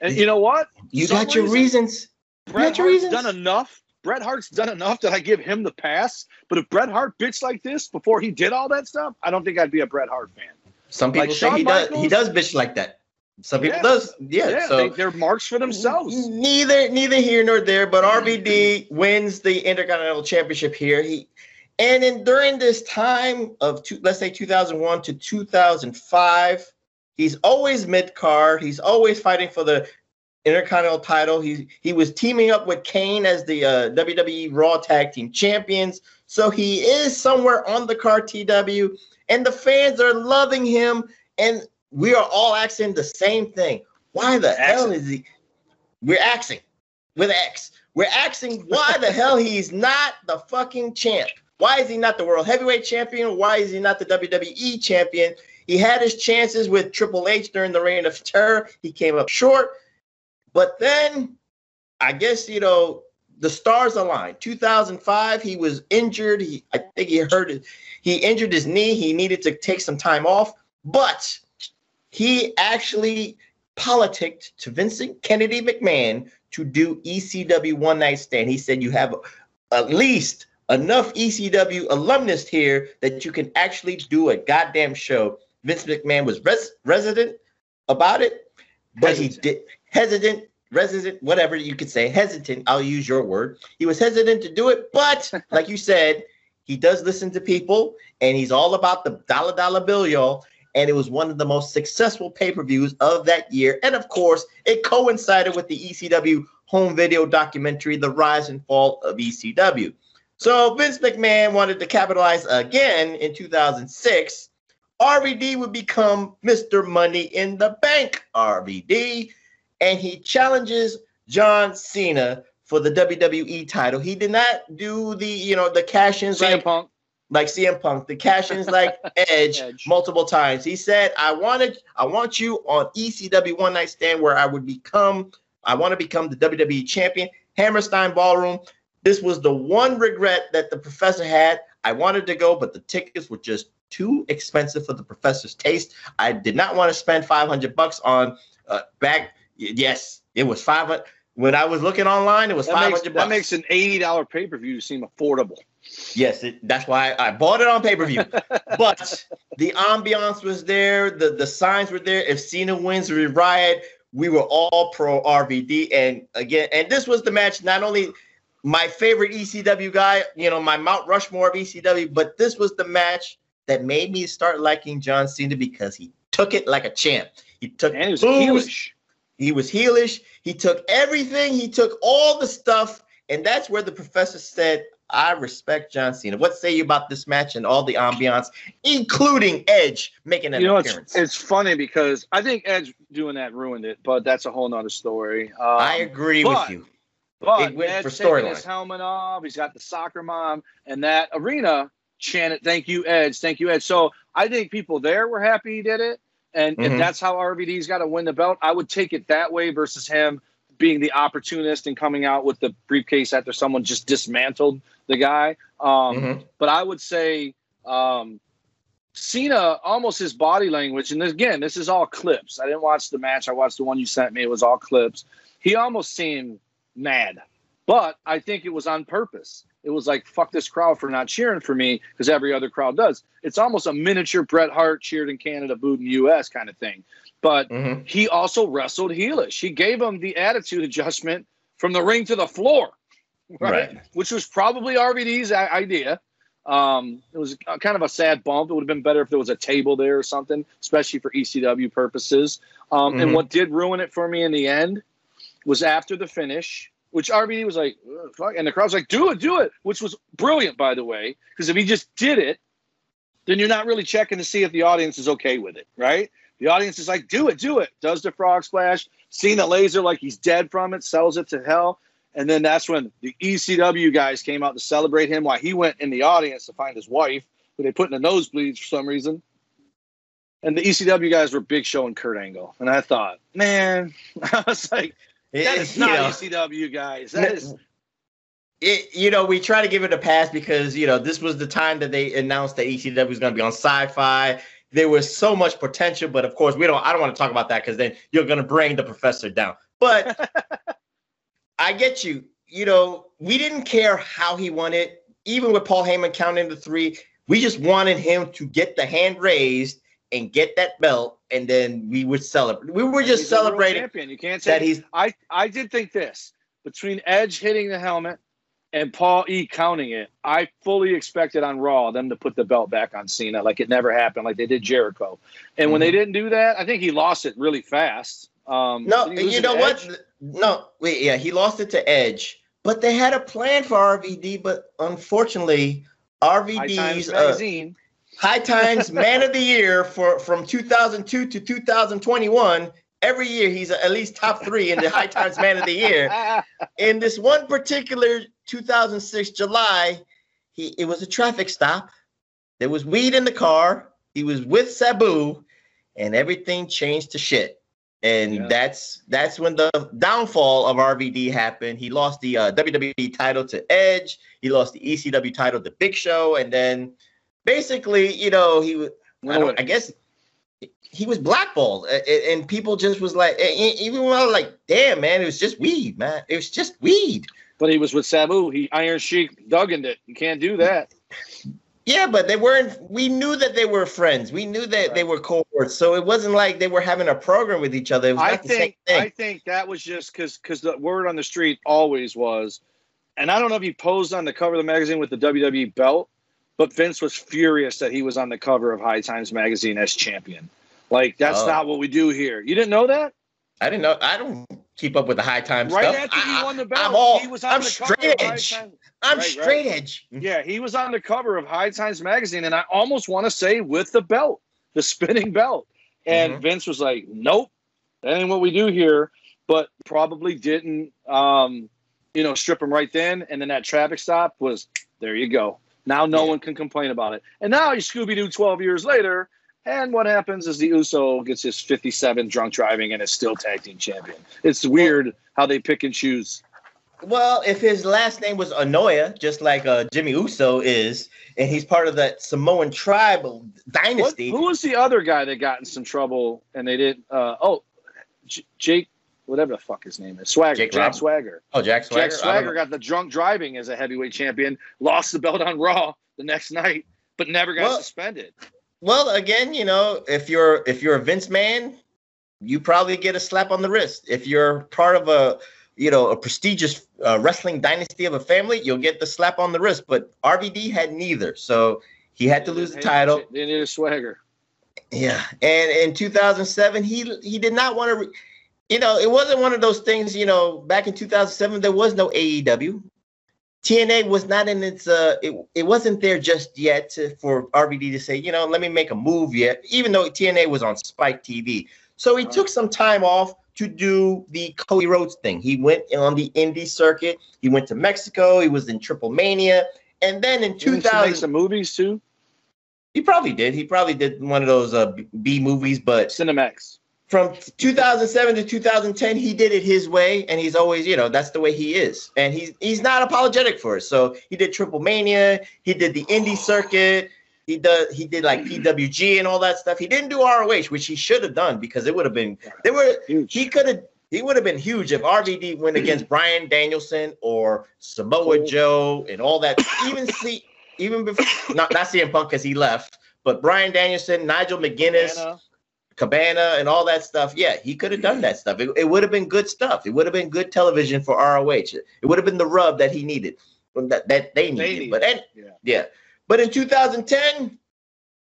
And you know what? You Some got your reason- reasons. You Bret got your Hart's reasons. done enough. Bret Hart's done enough that I give him the pass. But if Bret Hart bitched like this before he did all that stuff, I don't think I'd be a Bret Hart fan. Some people Like say Shawn he does. He does bitch like that. Some people Yeah. does. Yeah. so they, they're marks for themselves. neither neither here nor there. But RVD wins the Intercontinental Championship here. He and in during this time of two, let's say 2001 to 2005, he's always mid card. He's always fighting for the Intercontinental title. He he was teaming up with Kane as the uh, WWE Raw Tag Team Champions. So he is somewhere on the card TW, and the fans are loving him. And we are all asking the same thing. Why the hell is he? We're asking with X. We're asking why the hell he's not the fucking champ. Why is he not the world heavyweight champion? Why is he not the WWE champion? He had his chances with Triple H during the reign of terror. He came up short. But then I guess you know the stars aligned. 2005, he was injured. He I think he hurt it. He injured his knee. He needed to take some time off. But he actually politicked to Vincent Kennedy McMahon to do ECW One Night Stand. He said, You have at least enough ECW alumnus here that you can actually do a goddamn show. Vince McMahon was res- resident about it, but he did hesitant, resident, whatever you could say, hesitant. I'll use your word. He was hesitant to do it, but like you said, he does listen to people and he's all about the dollar dollar bill, y'all. And it was one of the most successful pay-per-views of that year. And of course, it coincided with the ECW home video documentary, The Rise and Fall of ECW. So Vince McMahon wanted to capitalize again in 2006. RVD would become Mr. Money in the Bank RVD, and he challenges John Cena for the WWE title. He did not do the, you know, the cash-ins CM like Punk. like CM Punk, the cash-ins like Edge, multiple times. He said, "I wanted, I want you on ECW One Night Stand where I would become, I want to become the WWE champion." Hammerstein Ballroom. This was the one regret that the professor had. I wanted to go, but the tickets were just too expensive for the professor's taste. I did not want to spend 500 bucks on uh, back. Yes, it was five. When I was looking online, it was That 500 that makes an eighty dollar pay per view seem affordable. Yes, it, that's why I bought it on pay per view. but the ambiance was there, the the signs were there. If Cena wins, we riot. We were all pro RVD, and again, and this was the match. Not only my favorite ECW guy, you know, my Mount Rushmore of ECW, but this was the match that made me start liking John Cena because he took it like a champ. He took And he was booze. He was heelish. He took everything. He took all the stuff, and that's where the professor said, "I respect John Cena." What say you about this match and all the ambiance, including Edge making an you know, it's, appearance? it's funny because I think Edge doing that ruined it, but that's a whole nother story. Um, I agree but- with you. But It went Edge for taking storyline. his helmet off, he's got the soccer mom, and that arena chanted, "Thank you, Edge. Thank you, Edge." So I think people there were happy he did it, and if Mhm. that's how RVD's got to win the belt, I would take it that way versus him being the opportunist and coming out with the briefcase after someone just dismantled the guy. Um, Mhm. But I would say um, Cena, almost his body language, and again, this is all clips. I didn't watch the match. I watched the one you sent me. It was all clips. He almost seemed mad, but I think it was on purpose. It was like, fuck this crowd for not cheering for me because every other crowd does. It's almost a miniature Bret Hart cheered in Canada, booed in US kind of thing. But Mm-hmm. he also wrestled heelish. He gave him the attitude adjustment from the ring to the floor, right? Right. Which was probably RVD's idea. Um, it was a- kind of a sad bump. It would have been better if there was a table there or something, especially for ECW purposes. Um, And Mhm. what did ruin it for me in the end was after the finish, which RVD was like, uh, fuck, and the crowd's like, do it, do it, which was brilliant, by the way, because if he just did it, then you're not really checking to see if the audience is okay with it, right? The audience is like, do it, do it. Does the frog splash, seeing the laser like he's dead from it, sells it to hell. And then that's when the ECW guys came out to celebrate him while he went in the audience to find his wife, who they put in the nosebleeds for some reason. And the ECW guys were Big Show and Kurt Angle. And I thought, man, I was like, that is not know, ECW guys. That is it, you know, we try to give it a pass because you know this was the time that they announced that ECW was going to be on Sci-Fi. There was so much potential, but of course, we don't. I don't want to talk about that because then you're going to bring the professor down. But I get you. You know, we didn't care how he won it, even with Paul Heyman counting the three. We just wanted him to get the hand raised and get that belt, and then we would celebrate. We were just celebrating. Champion. You can't say that he's. I I did think this between Edge hitting the helmet and Paul E counting it. I fully expected on Raw them to put the belt back on Cena, like it never happened, like they did Jericho. And mm-hmm. when they mm-hmm. didn't do that, I think he lost it really fast. Um, no, you know what? No, wait, yeah, he lost it to Edge, but they had a plan for RVD, but unfortunately, RVD's uh, High Times Man of the Year for from 2002 to 2021. Every year he's at least top three in the High Times Man of the Year. In this one particular 2006 July, he it was a traffic stop. There was weed in the car. He was with Sabu, and everything changed to shit. And yeah. that's that's when the downfall of RVD happened. He lost the uh, WWE title to Edge. He lost the ECW title to Big Show, and then basically, you know, he was. I, I, guess he was blackballed, and people just was like, even when I was like, "Damn, man, it was just weed, man. It was just weed." But he was with Sabu. He Iron Sheik dug in it. You can't do that. Yeah, but they weren't. We knew that they were friends. We knew that right. they were cohorts. So it wasn't like they were having a program with each other. I think. I think that was just because because the word on the street always was, and I don't know if he posed on the cover of the magazine with the WWE belt, but Vince was furious that he was on the cover of High Times magazine as champion. Like that's oh. not what we do here. You didn't know that? I didn't know. I don't keep up with the high time right stuff. after he won the belt, I'm all, he was on I'm the straight cover edge. Of I'm right, straight right. edge. Yeah, he was on the cover of High Times magazine, and I almost want to say with the belt, the spinning belt. And mm-hmm. Vince was like, "Nope, that ain't what we do here." But probably didn't, um, you know, strip him right then. And then that traffic stop was there. You go. Now no yeah. one can complain about it. And now you Scooby Doo 12 years later, and what happens is the Uso gets his 57 drunk driving and is still tag team champion. It's weird how they pick and choose. Well, if his last name was Anoa'i, just like uh, Jimmy Uso is, and he's part of that Samoan tribal dynasty. What, who was the other guy that got in some trouble and they did? Uh, oh, J- Jake, whatever the fuck his name is, Swagger, Jake Jack Swagger. Oh, Jack Swagger. Jack Swagger got the drunk driving as a heavyweight champion, lost the belt on Raw the next night, but never got well, suspended. Well, again, you know, if you're if you're a Vince man, you probably get a slap on the wrist. If you're part of a you know a prestigious uh, wrestling dynasty of a family, you'll get the slap on the wrist. But RVD had neither, so he had to lose the title. They needed a swagger. Yeah, and in 2007, he he did not want to. Re- you know, it wasn't one of those things. You know, back in 2007, there was no AEW. TNA was not in its uh it, it wasn't there just yet to, for RVD to say, you know, let me make a move yet, even though TNA was on Spike TV. So he took some time off to do the Cody Rhodes thing. He went on the indie circuit. He went to Mexico. He was in Triple Mania, and then in 2000, make some movies too. He probably did. He probably did one of those uh, B movies, but Cinemax from 2007 to 2010 he did it his way and he's always you know that's the way he is. And he's he's not apologetic for it. So he did triple mania he did the indie circuit he does he did like pwg and all that stuff. He didn't do roh which he should have done because it would have been they were he could have he would have been huge if RVD went against Bryan Danielson or Samoa Joe and all that. Even see, even before not not CM Punk because he left, but Bryan Danielson, Nigel McGuinness, Anna. Cabana and all that stuff. Yeah, he could have done that stuff. It, it would have been good stuff. It would have been good television for ROH. It would have been the rub that he needed, that, that they needed. They need. But and, yeah. yeah. But in 2010,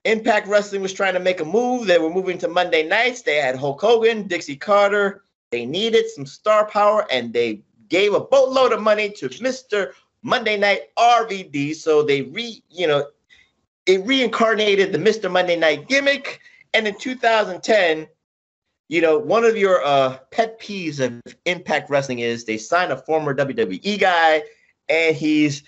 Impact Wrestling was trying to make a move. They were moving to Monday nights. They had Hulk Hogan, Dixie Carter. They needed some star power, and they gave a boatload of money to Mr. Monday Night RVD. So they re, you know, it reincarnated the Mr. Monday Night gimmick. And in 2010, you know, one of your uh, pet peeves of Impact Wrestling is they sign a former WWE guy, and he's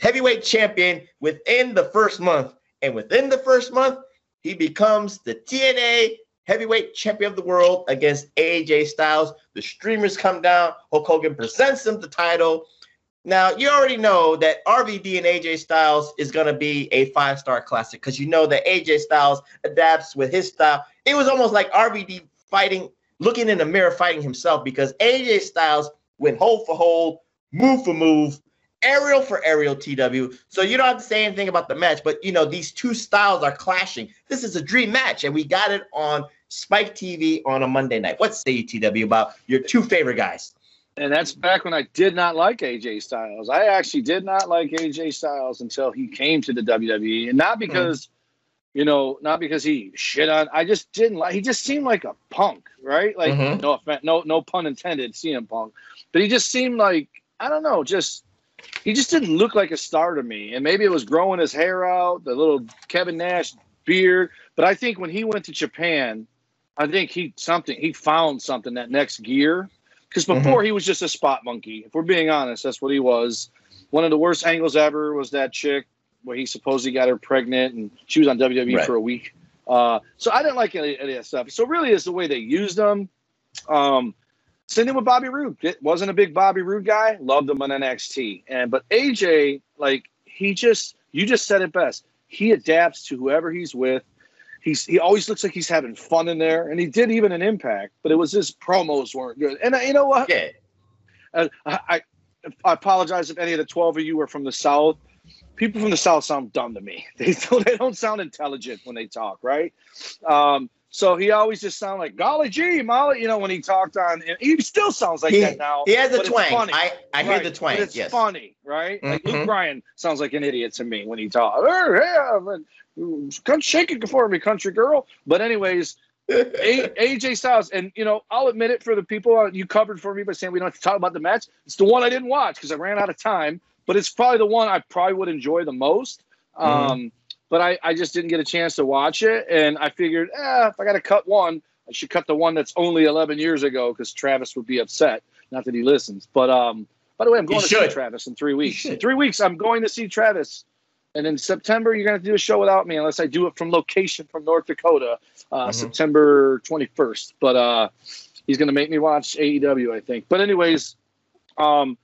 heavyweight champion within the first month. And within the first month, he becomes the TNA heavyweight champion of the world against AJ Styles. The streamers come down. Hulk Hogan presents him the title. Now, you already know that RVD and AJ Styles is going to be a five star classic because you know that AJ Styles adapts with his style. It was almost like RVD fighting, looking in the mirror, fighting himself because AJ Styles went hold for hold, move for move, aerial for aerial TW. So you don't have to say anything about the match, but you know, these two styles are clashing. This is a dream match, and we got it on Spike TV on a Monday night. What say you, TW, about your two favorite guys? And that's back when I did not like AJ Styles. I actually did not like AJ Styles until he came to the WWE, and not because, mm. you know, not because he shit on. I just didn't like. He just seemed like a punk, right? Like mm-hmm. no, no, no pun intended, CM Punk, but he just seemed like I don't know, just he just didn't look like a star to me. And maybe it was growing his hair out, the little Kevin Nash beard. But I think when he went to Japan, I think he something he found something that next gear because mm-hmm. before mm-hmm. he was just a spot monkey. If we're being honest, that's what he was. One of the worst angles ever was that chick where he supposedly got her pregnant and she was on WWE right. for a week. Uh, so I didn't like any, any, of that stuff. So really, it's the way they used them. Um, same thing with Bobby Roode. It wasn't a big Bobby Roode guy. Loved him on NXT. And but AJ, like he just you just said it best. He adapts to whoever he's with. He's he always looks like he's having fun in there, and he did even an impact, but it was his promos weren't good. And I, you know what? Yeah. Uh, I, I I apologize if any of the twelve of you are from the South. People from the South sound dumb to me. They don't, they don't sound intelligent when they talk, right? Um, so he always just sounded like golly gee, Molly, you know, when he talked on he still sounds like he, that now. He has a twang. I, I hear the twang. it's yes. funny, right? Mm-hmm. Like Luke Bryan sounds like an idiot to me when he talks. Oh, yeah, come shake it for me, country girl. But anyways, a- AJ Styles, and you know, I'll admit it for the people you covered for me by saying we don't have to talk about the match. It's the one I didn't watch because I ran out of time, but it's probably the one I probably would enjoy the most. Mm-hmm. Um, but I, I just didn't get a chance to watch it. And I figured, eh, if I got to cut one, I should cut the one that's only 11 years ago because Travis would be upset. Not that he listens. But um, by the way, I'm going to see Travis in three weeks. In three weeks, I'm going to see Travis. And in September, you're going to do a show without me unless I do it from location from North Dakota, uh, mm-hmm. September 21st. But uh, he's going to make me watch AEW, I think. But anyways, um,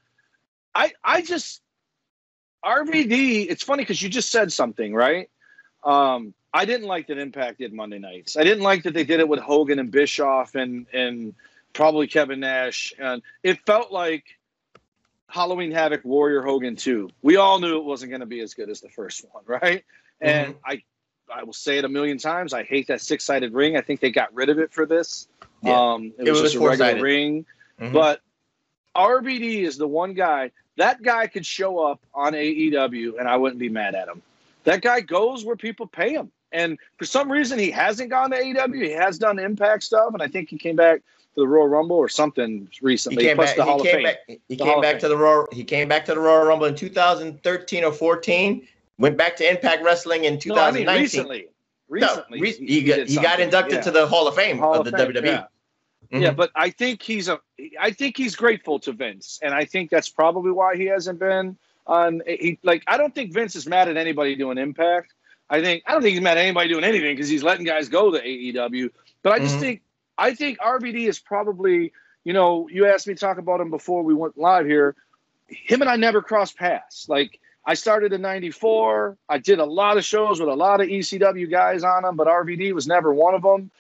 I I just RVD. It's funny because you just said something, right? Um, I didn't like that Impact did Monday nights. I didn't like that they did it with Hogan and Bischoff and and probably Kevin Nash. And it felt like Halloween Havoc Warrior Hogan 2. We all knew it wasn't going to be as good as the first one, right? Mm-hmm. And I I will say it a million times. I hate that six sided ring. I think they got rid of it for this. Yeah. Um, it, it was, was, just a regular ring. Mm-hmm. But RVD is the one guy that guy could show up on AEW and I wouldn't be mad at him. That guy goes where people pay him. And for some reason, he hasn't gone to AEW. He has done Impact stuff, and I think he came back to the Royal Rumble or something recently. He came back. He came back, he came back to the Royal. He came back to the Royal Rumble in 2013 or 14. Went back to Impact Wrestling in 2019. No, I mean recently. Recently, no, re- he, he, got, he got inducted yeah. to the Hall of Fame Hall of, of the Fame, WWE. Yeah. Mm-hmm. yeah, but I think he's a. I think he's grateful to Vince, and I think that's probably why he hasn't been on. He like I don't think Vince is mad at anybody doing Impact. I think I don't think he's mad at anybody doing anything because he's letting guys go to AEW. But I just mm-hmm. think I think RVD is probably you know you asked me to talk about him before we went live here. Him and I never crossed paths. Like I started in '94. I did a lot of shows with a lot of ECW guys on them, but RVD was never one of them.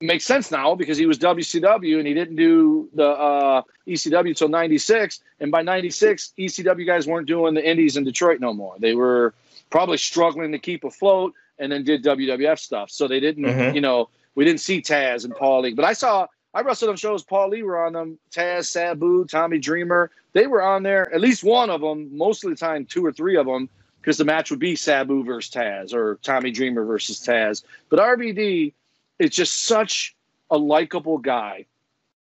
Makes sense now because he was WCW and he didn't do the uh, ECW until '96. And by '96, ECW guys weren't doing the Indies in Detroit no more. They were probably struggling to keep afloat, and then did WWF stuff. So they didn't, mm-hmm. you know, we didn't see Taz and Paul Lee. But I saw I wrestled on shows. Paul Lee were on them. Taz, Sabu, Tommy Dreamer. They were on there. At least one of them. Most of the time, two or three of them, because the match would be Sabu versus Taz or Tommy Dreamer versus Taz. But RVD is just such a likable guy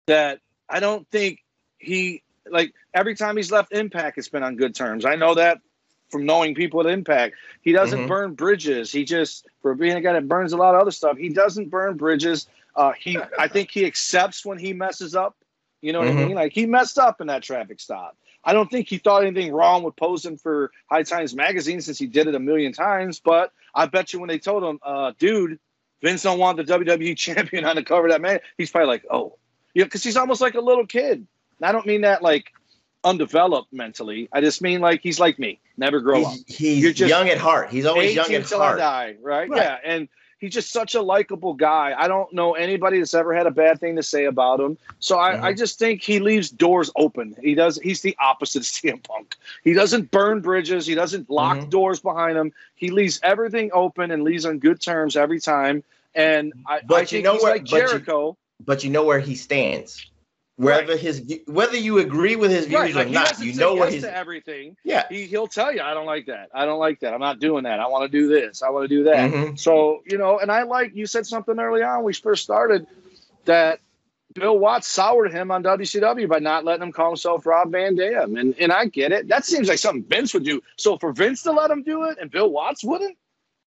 that I don't think he like every time he's left Impact, it's been on good terms. I know that from knowing people at Impact. He doesn't Mhm. burn bridges. He just for being a guy that burns a lot of other stuff. He doesn't burn bridges. Uh, he I think he accepts when he messes up. You know what Mhm. I mean? Like he messed up in that traffic stop. I don't think he thought anything wrong with posing for High Times magazine since he did it a million times. But I bet you when they told him, uh, dude, Vince don't want the WWE champion on the cover of that man, he's probably like, oh, yeah, because he's almost like a little kid. And I don't mean that like undeveloped mentally. I just mean like he's like me, never grow up. He's, he's You're just young at heart. He's always young 18 at till I die, right? Right. Yeah, and he's just such a likable guy. I don't know anybody that's ever had a bad thing to say about him. So I, Mm-hmm. I just think he leaves doors open. He does. He's the opposite of CM Punk. He doesn't burn bridges. He doesn't lock Mm-hmm. doors behind him. He leaves everything open and leaves on good terms every time. And I, But I you know he's what- like but you- Jericho. But you know where he stands. Whether his whether you agree with his views Right, like or not, you know what yes his to everything. Yeah. he he'll tell you, I don't like that. I don't like that. I'm not doing that. I want to do this. I want to do that. Mhm. So you know, and I like you said something early on when we first started that Bill Watts soured him on WCW by not letting him call himself Rob Van Dam, and and I get it. That seems like something Vince would do. So for Vince to let him do it and Bill Watts wouldn't,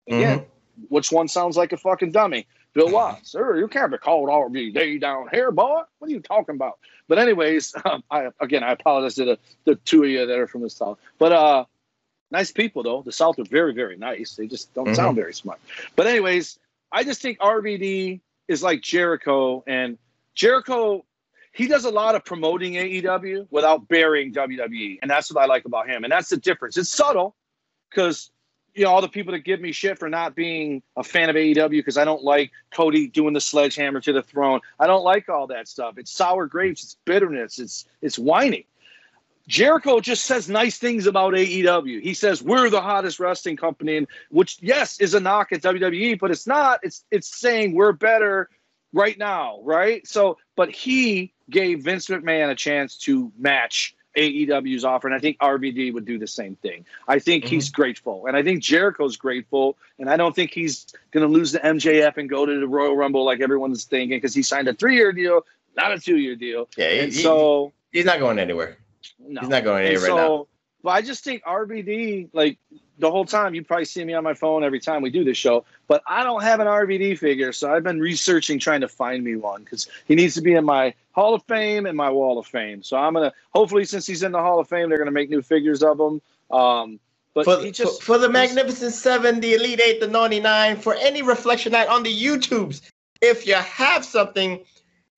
again, Mm-hmm. which one sounds like a fucking dummy? Bill Watts, sir, you can't be called RVD down here, boy. What are you talking about? But anyways, um, I again I apologize to the, the two of you that are from the South. But uh nice people though. The South are very, very nice. They just don't Mhm. sound very smart. But anyways, I just think RVD is like Jericho and Jericho he does a lot of promoting AEW without burying WWE. And that's what I like about him. And that's the difference. It's subtle because you know, all the people that give me shit for not being a fan of AEW because I don't like Cody doing the sledgehammer to the throne. I don't like all that stuff. It's sour grapes, it's bitterness, it's it's whining. Jericho just says nice things about AEW. He says we're the hottest wrestling company, which yes is a knock at WWE, but it's not. It's it's saying we're better right now, right? So, but he gave Vince McMahon a chance to match AEW's offer, and I think RVD would do the same thing. I think he's mm-hmm. grateful, and I think Jericho's grateful, and I don't think he's going to lose the MJF and go to the Royal Rumble like everyone's thinking because he signed a three-year deal, not a two-year deal. Yeah, he- and so he's not going anywhere. no. He's not going And anywhere right now. But I just think RVD, like the whole time, you probably see me on my phone every time we do this show. But I don't have an RVD figure, so I've been researching trying to find me one because he needs to be in my Hall of Fame and my Wall of Fame. So I'm gonna hopefully, since he's in the Hall of Fame, they're gonna make new figures of him. Um, but for, he just for, for the Magnificent Seven, the Elite Eight, the 99, for any Reflectionite on the YouTubes, if you have something,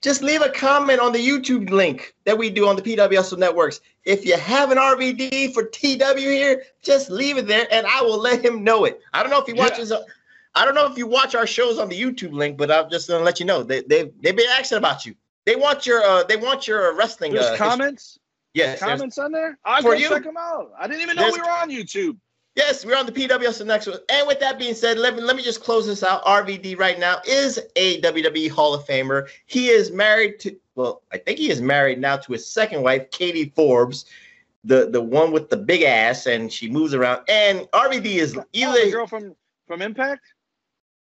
just leave a comment on the YouTube link that we do on the PW Hustle networks. If you have an RVD for TW here, just leave it there and I will let him know it. I don't know if he watches uh, I don't know if you watch our shows on the YouTube link, but I'm just gonna let you know they they they've been asking about you. They want your uh they want your wrestling there's uh, history. comments. Yes, comments on there. I'll go check them out. I didn't even know we were on YouTube. Yes, we're on the PWS next one. And with that being said, let me let me just close this out. RVD right now is a WWE Hall of Famer. He is married to well, I think he is married now to his second wife, Katie Forbes, the the one with the big ass, and she moves around. And RVD is Oh, either the girl from from Impact.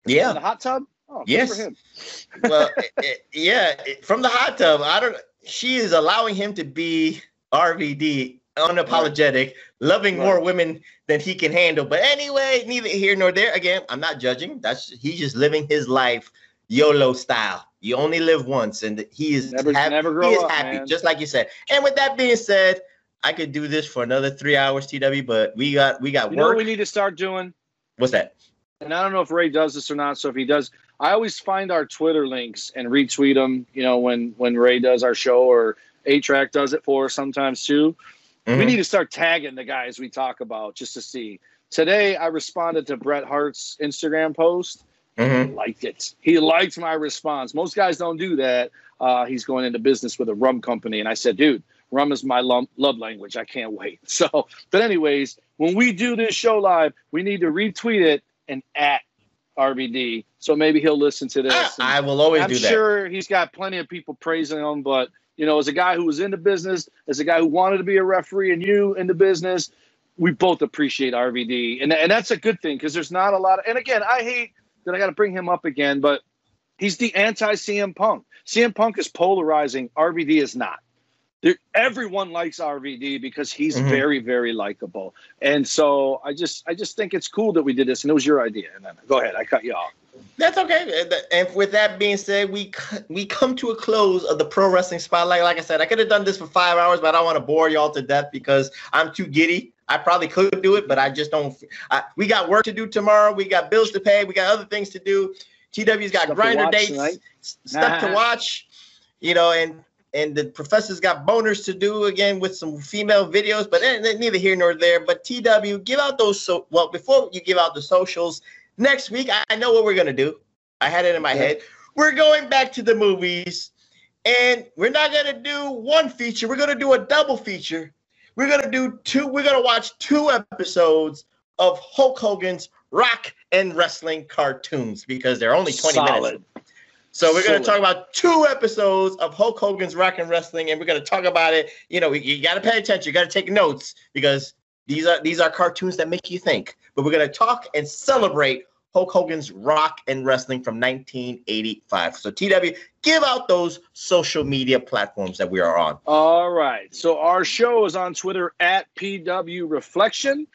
yeah, the hot tub. Oh, Yes. well, it- it- yeah, it- from the hot tub. I don't. She is allowing him to be RVD, unapologetic, loving more women than he can handle. But anyway, neither here nor there. Again, I'm not judging. That's he's just living his life YOLO style. You only live once, and he is Never- hap- never grow he is up, happy, man. just like you said. And with that being said, I could do this for another three hours, TW. But we got we got You know what work. we need to start doing? What's that? and I don't know if Ray does this or not. So if he does, I always find our Twitter links and retweet them. You know, when when Ray does our show or A Track does it for us sometimes too. We Mhm. need to start tagging the guys we talk about just to see. Today I responded to Bret Hart's Instagram post. Mhm. He liked it. He liked my response. Most guys don't do that. Uh, he's going into business with a rum company, and I said, dude. Rum is my love language. I can't wait. So, but anyways, when we do this show live, we need to retweet it and at RVD. So maybe he'll listen to this. And I will always I'm do that. sure he's got plenty of people praising him, but you know, as a guy who was in the business, as a guy who wanted to be a referee, and you in the business, we both appreciate RVD, and and that's a good thing because there's not a lot. Of, and again, I hate that I got to bring him up again, but he's the anti CM Punk. CM Punk is polarizing. RVD is not. there, everyone likes RVD because he's Mhm. very, very likable. And so I just, I just think it's cool that we did this, and it was your idea. And then go ahead, I cut you off. That's okay. And- And with that being said, we we come to a close of the pro wrestling spotlight. Like I said, I could have done this for five hours, but I don't want to bore y'all to death because I'm too giddy. I probably could do it, but I just don't. I, we got work to do tomorrow. We got bills to pay. We got other things to do. TW's got Stuff grinder watch dates, tonight. s- stuff to watch. You know, and and the professor's got boners to do again with some female videos, but eh, neither here nor there. But TW, give out those so well before you give out the socials next week. I, know what we're gonna do. I had it in my Yeah. head. We're going back to the movies, and we're not gonna do one feature. We're gonna do a double feature. We're gonna do two. We're gonna watch two episodes of Hulk Hogan's Rock and Wrestling cartoons because they're only twenty minutes. Solid. So we're going to talk about two episodes of Hulk Hogan's Rock and Wrestling, and we're going to talk about it. You know, you got to pay attention. You got to take notes because these are these are cartoons that make you think. But we're going to talk and celebrate Hulk Hogan's Rock and Wrestling from 1985. So TW, give out those social media platforms that we are on. All right. So our show is on Twitter at PW Reflection.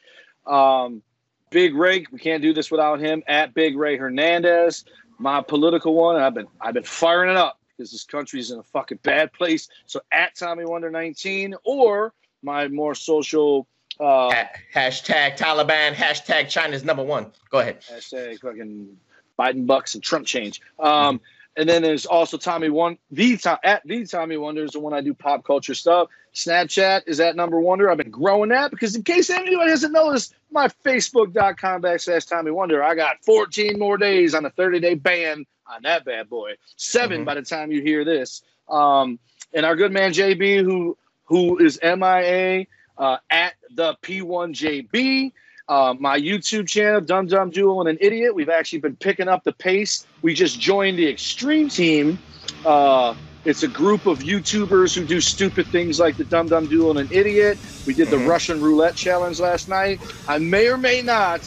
Um, Big Ray, we can't do this without him at Big Ray Hernandez. My political one, I've been I've been firing it up because this country's in a fucking bad place. So at Tommy Wonder 19 or my more social uh hashtag Taliban, hashtag China's number one. Go ahead. hashtag fucking Biden bucks and Trump change. Um, and then there's also Tommy One the at the Tommy Wonder is the one I do pop culture stuff. Snapchat is at number wonder. I've been growing that because in case anyone hasn't noticed, my Facebook.com backslash Tommy Wonder. I got 14 more days on a 30 day ban on that bad boy. 7 Mhm. by the time you hear this. Um, and our good man JB, who who is MIA uh, at the P1JB. Uh, my YouTube channel, Dumb Dum Duel and an Idiot. We've actually been picking up the pace. We just joined the Extreme Team. Uh, it's a group of YouTubers who do stupid things like the Dumb Dum Duel and an Idiot. We did the Mhm. Russian Roulette Challenge last night. I may or may not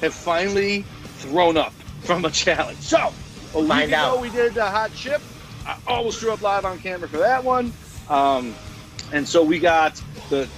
have finally thrown up from a challenge. So, a week Find ago, out. we did the hot chip. I almost threw up live on camera for that one. Um, and so we got the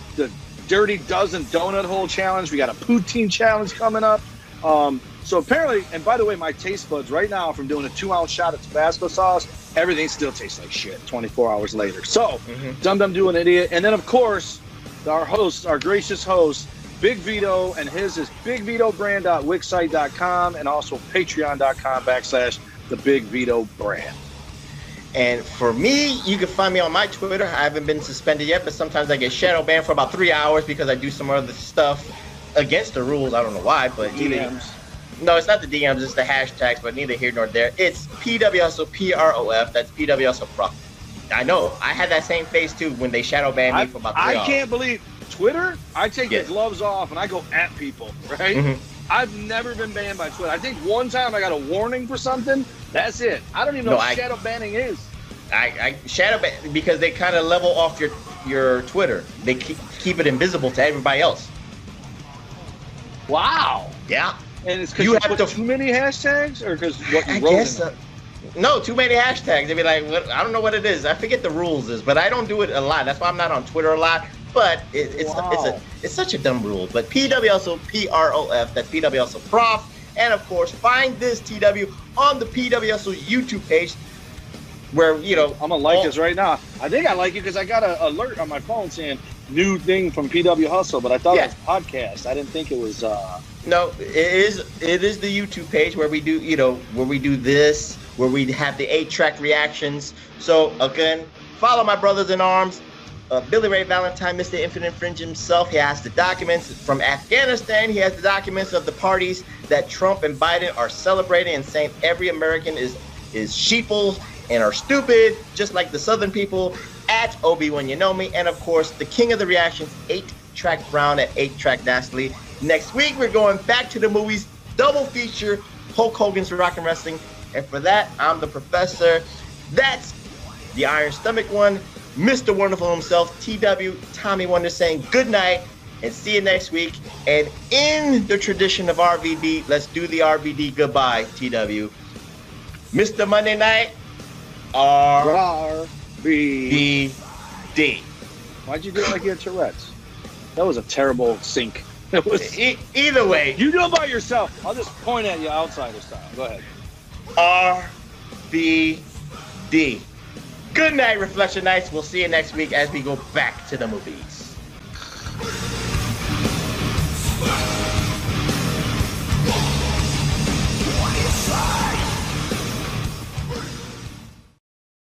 Dirty Dozen Donut Hole Challenge. We got a poutine challenge coming up. Um, so apparently, and by the way, my taste buds right now from doing a two ounce shot of Tabasco sauce, everything still tastes like shit 24 hours later. So, Mhm. Dum Dum Do an Idiot. And then, of course, our host, our gracious host, Big Vito, and his is bigvitobrand.wixsite.com and also patreon.com backslash the Big Vito brand. And for me, you can find me on my Twitter. I haven't been suspended yet, but sometimes I get shadow banned for about three hours because I do some other stuff against the rules. I don't know why, but either DMs. no, it's not the DMs, it's the hashtags, but neither here nor there. It's PW Hustle PROF. That's PW Hustle Prof. I know. I had that same face too when they shadow banned me I, for about three I hours. can't believe Twitter. I take Yeah. the gloves off and I go at people. Right? Mhm. I've never been banned by Twitter. I think one time I got a warning for something. That's it. I don't even know No, what I- shadow banning is. I, I shadow ban because they kind of level off your your Twitter. They keep, keep it invisible to everybody else. Wow. Yeah. And it's because You you, have to- too many hashtags, or because what you I wrote. guess. Uh, no, too many hashtags. They'd be like, what, I don't know what it is. I forget the rules is, but I don't do it a lot. That's why I'm not on Twitter a lot. But it, it's it's Wow. a it's such a dumb rule. But PW Hustle PROF. That's PW Hustle Prof. And of course, find this TW on the PW Hustle YouTube page, where you know I'm gonna like all- this right now. I think I like it because I got an alert on my phone saying new thing from PW Hustle, but I thought Yeah. it was podcast. I didn't think it was. uh No, it is it is the YouTube page where we do you know where we do this, where we have the eight track reactions. So again, follow my brothers in arms. Uh, Billy Ray Valentine, Mr. Infinite Fringe himself. He has the documents from Afghanistan. He has the documents of the parties that Trump and Biden are celebrating and saying every American is is sheeple and are stupid, just like the Southern people. At Obi Wan, you know me, and of course the king of the reactions, eight track Brown at eight track Nastily. Next week we're going back to the movies, double feature Hulk Hogan's Rock and Wrestling, and for that I'm the professor. That's the Iron Stomach one, Mr. Wonderful himself, TW Tommy Wonder, saying good night and see you next week. And in the tradition of RVD, let's do the RVD goodbye, TW. Mr. Monday Night, RVD. Why'd you do it like you had Tourette's? That was a terrible sync. It was... E- either way. You do it by yourself. I'll just point at you outsider style. Go ahead. RVD. Good night, Reflectionites. We'll see you next week as we go back to the movies.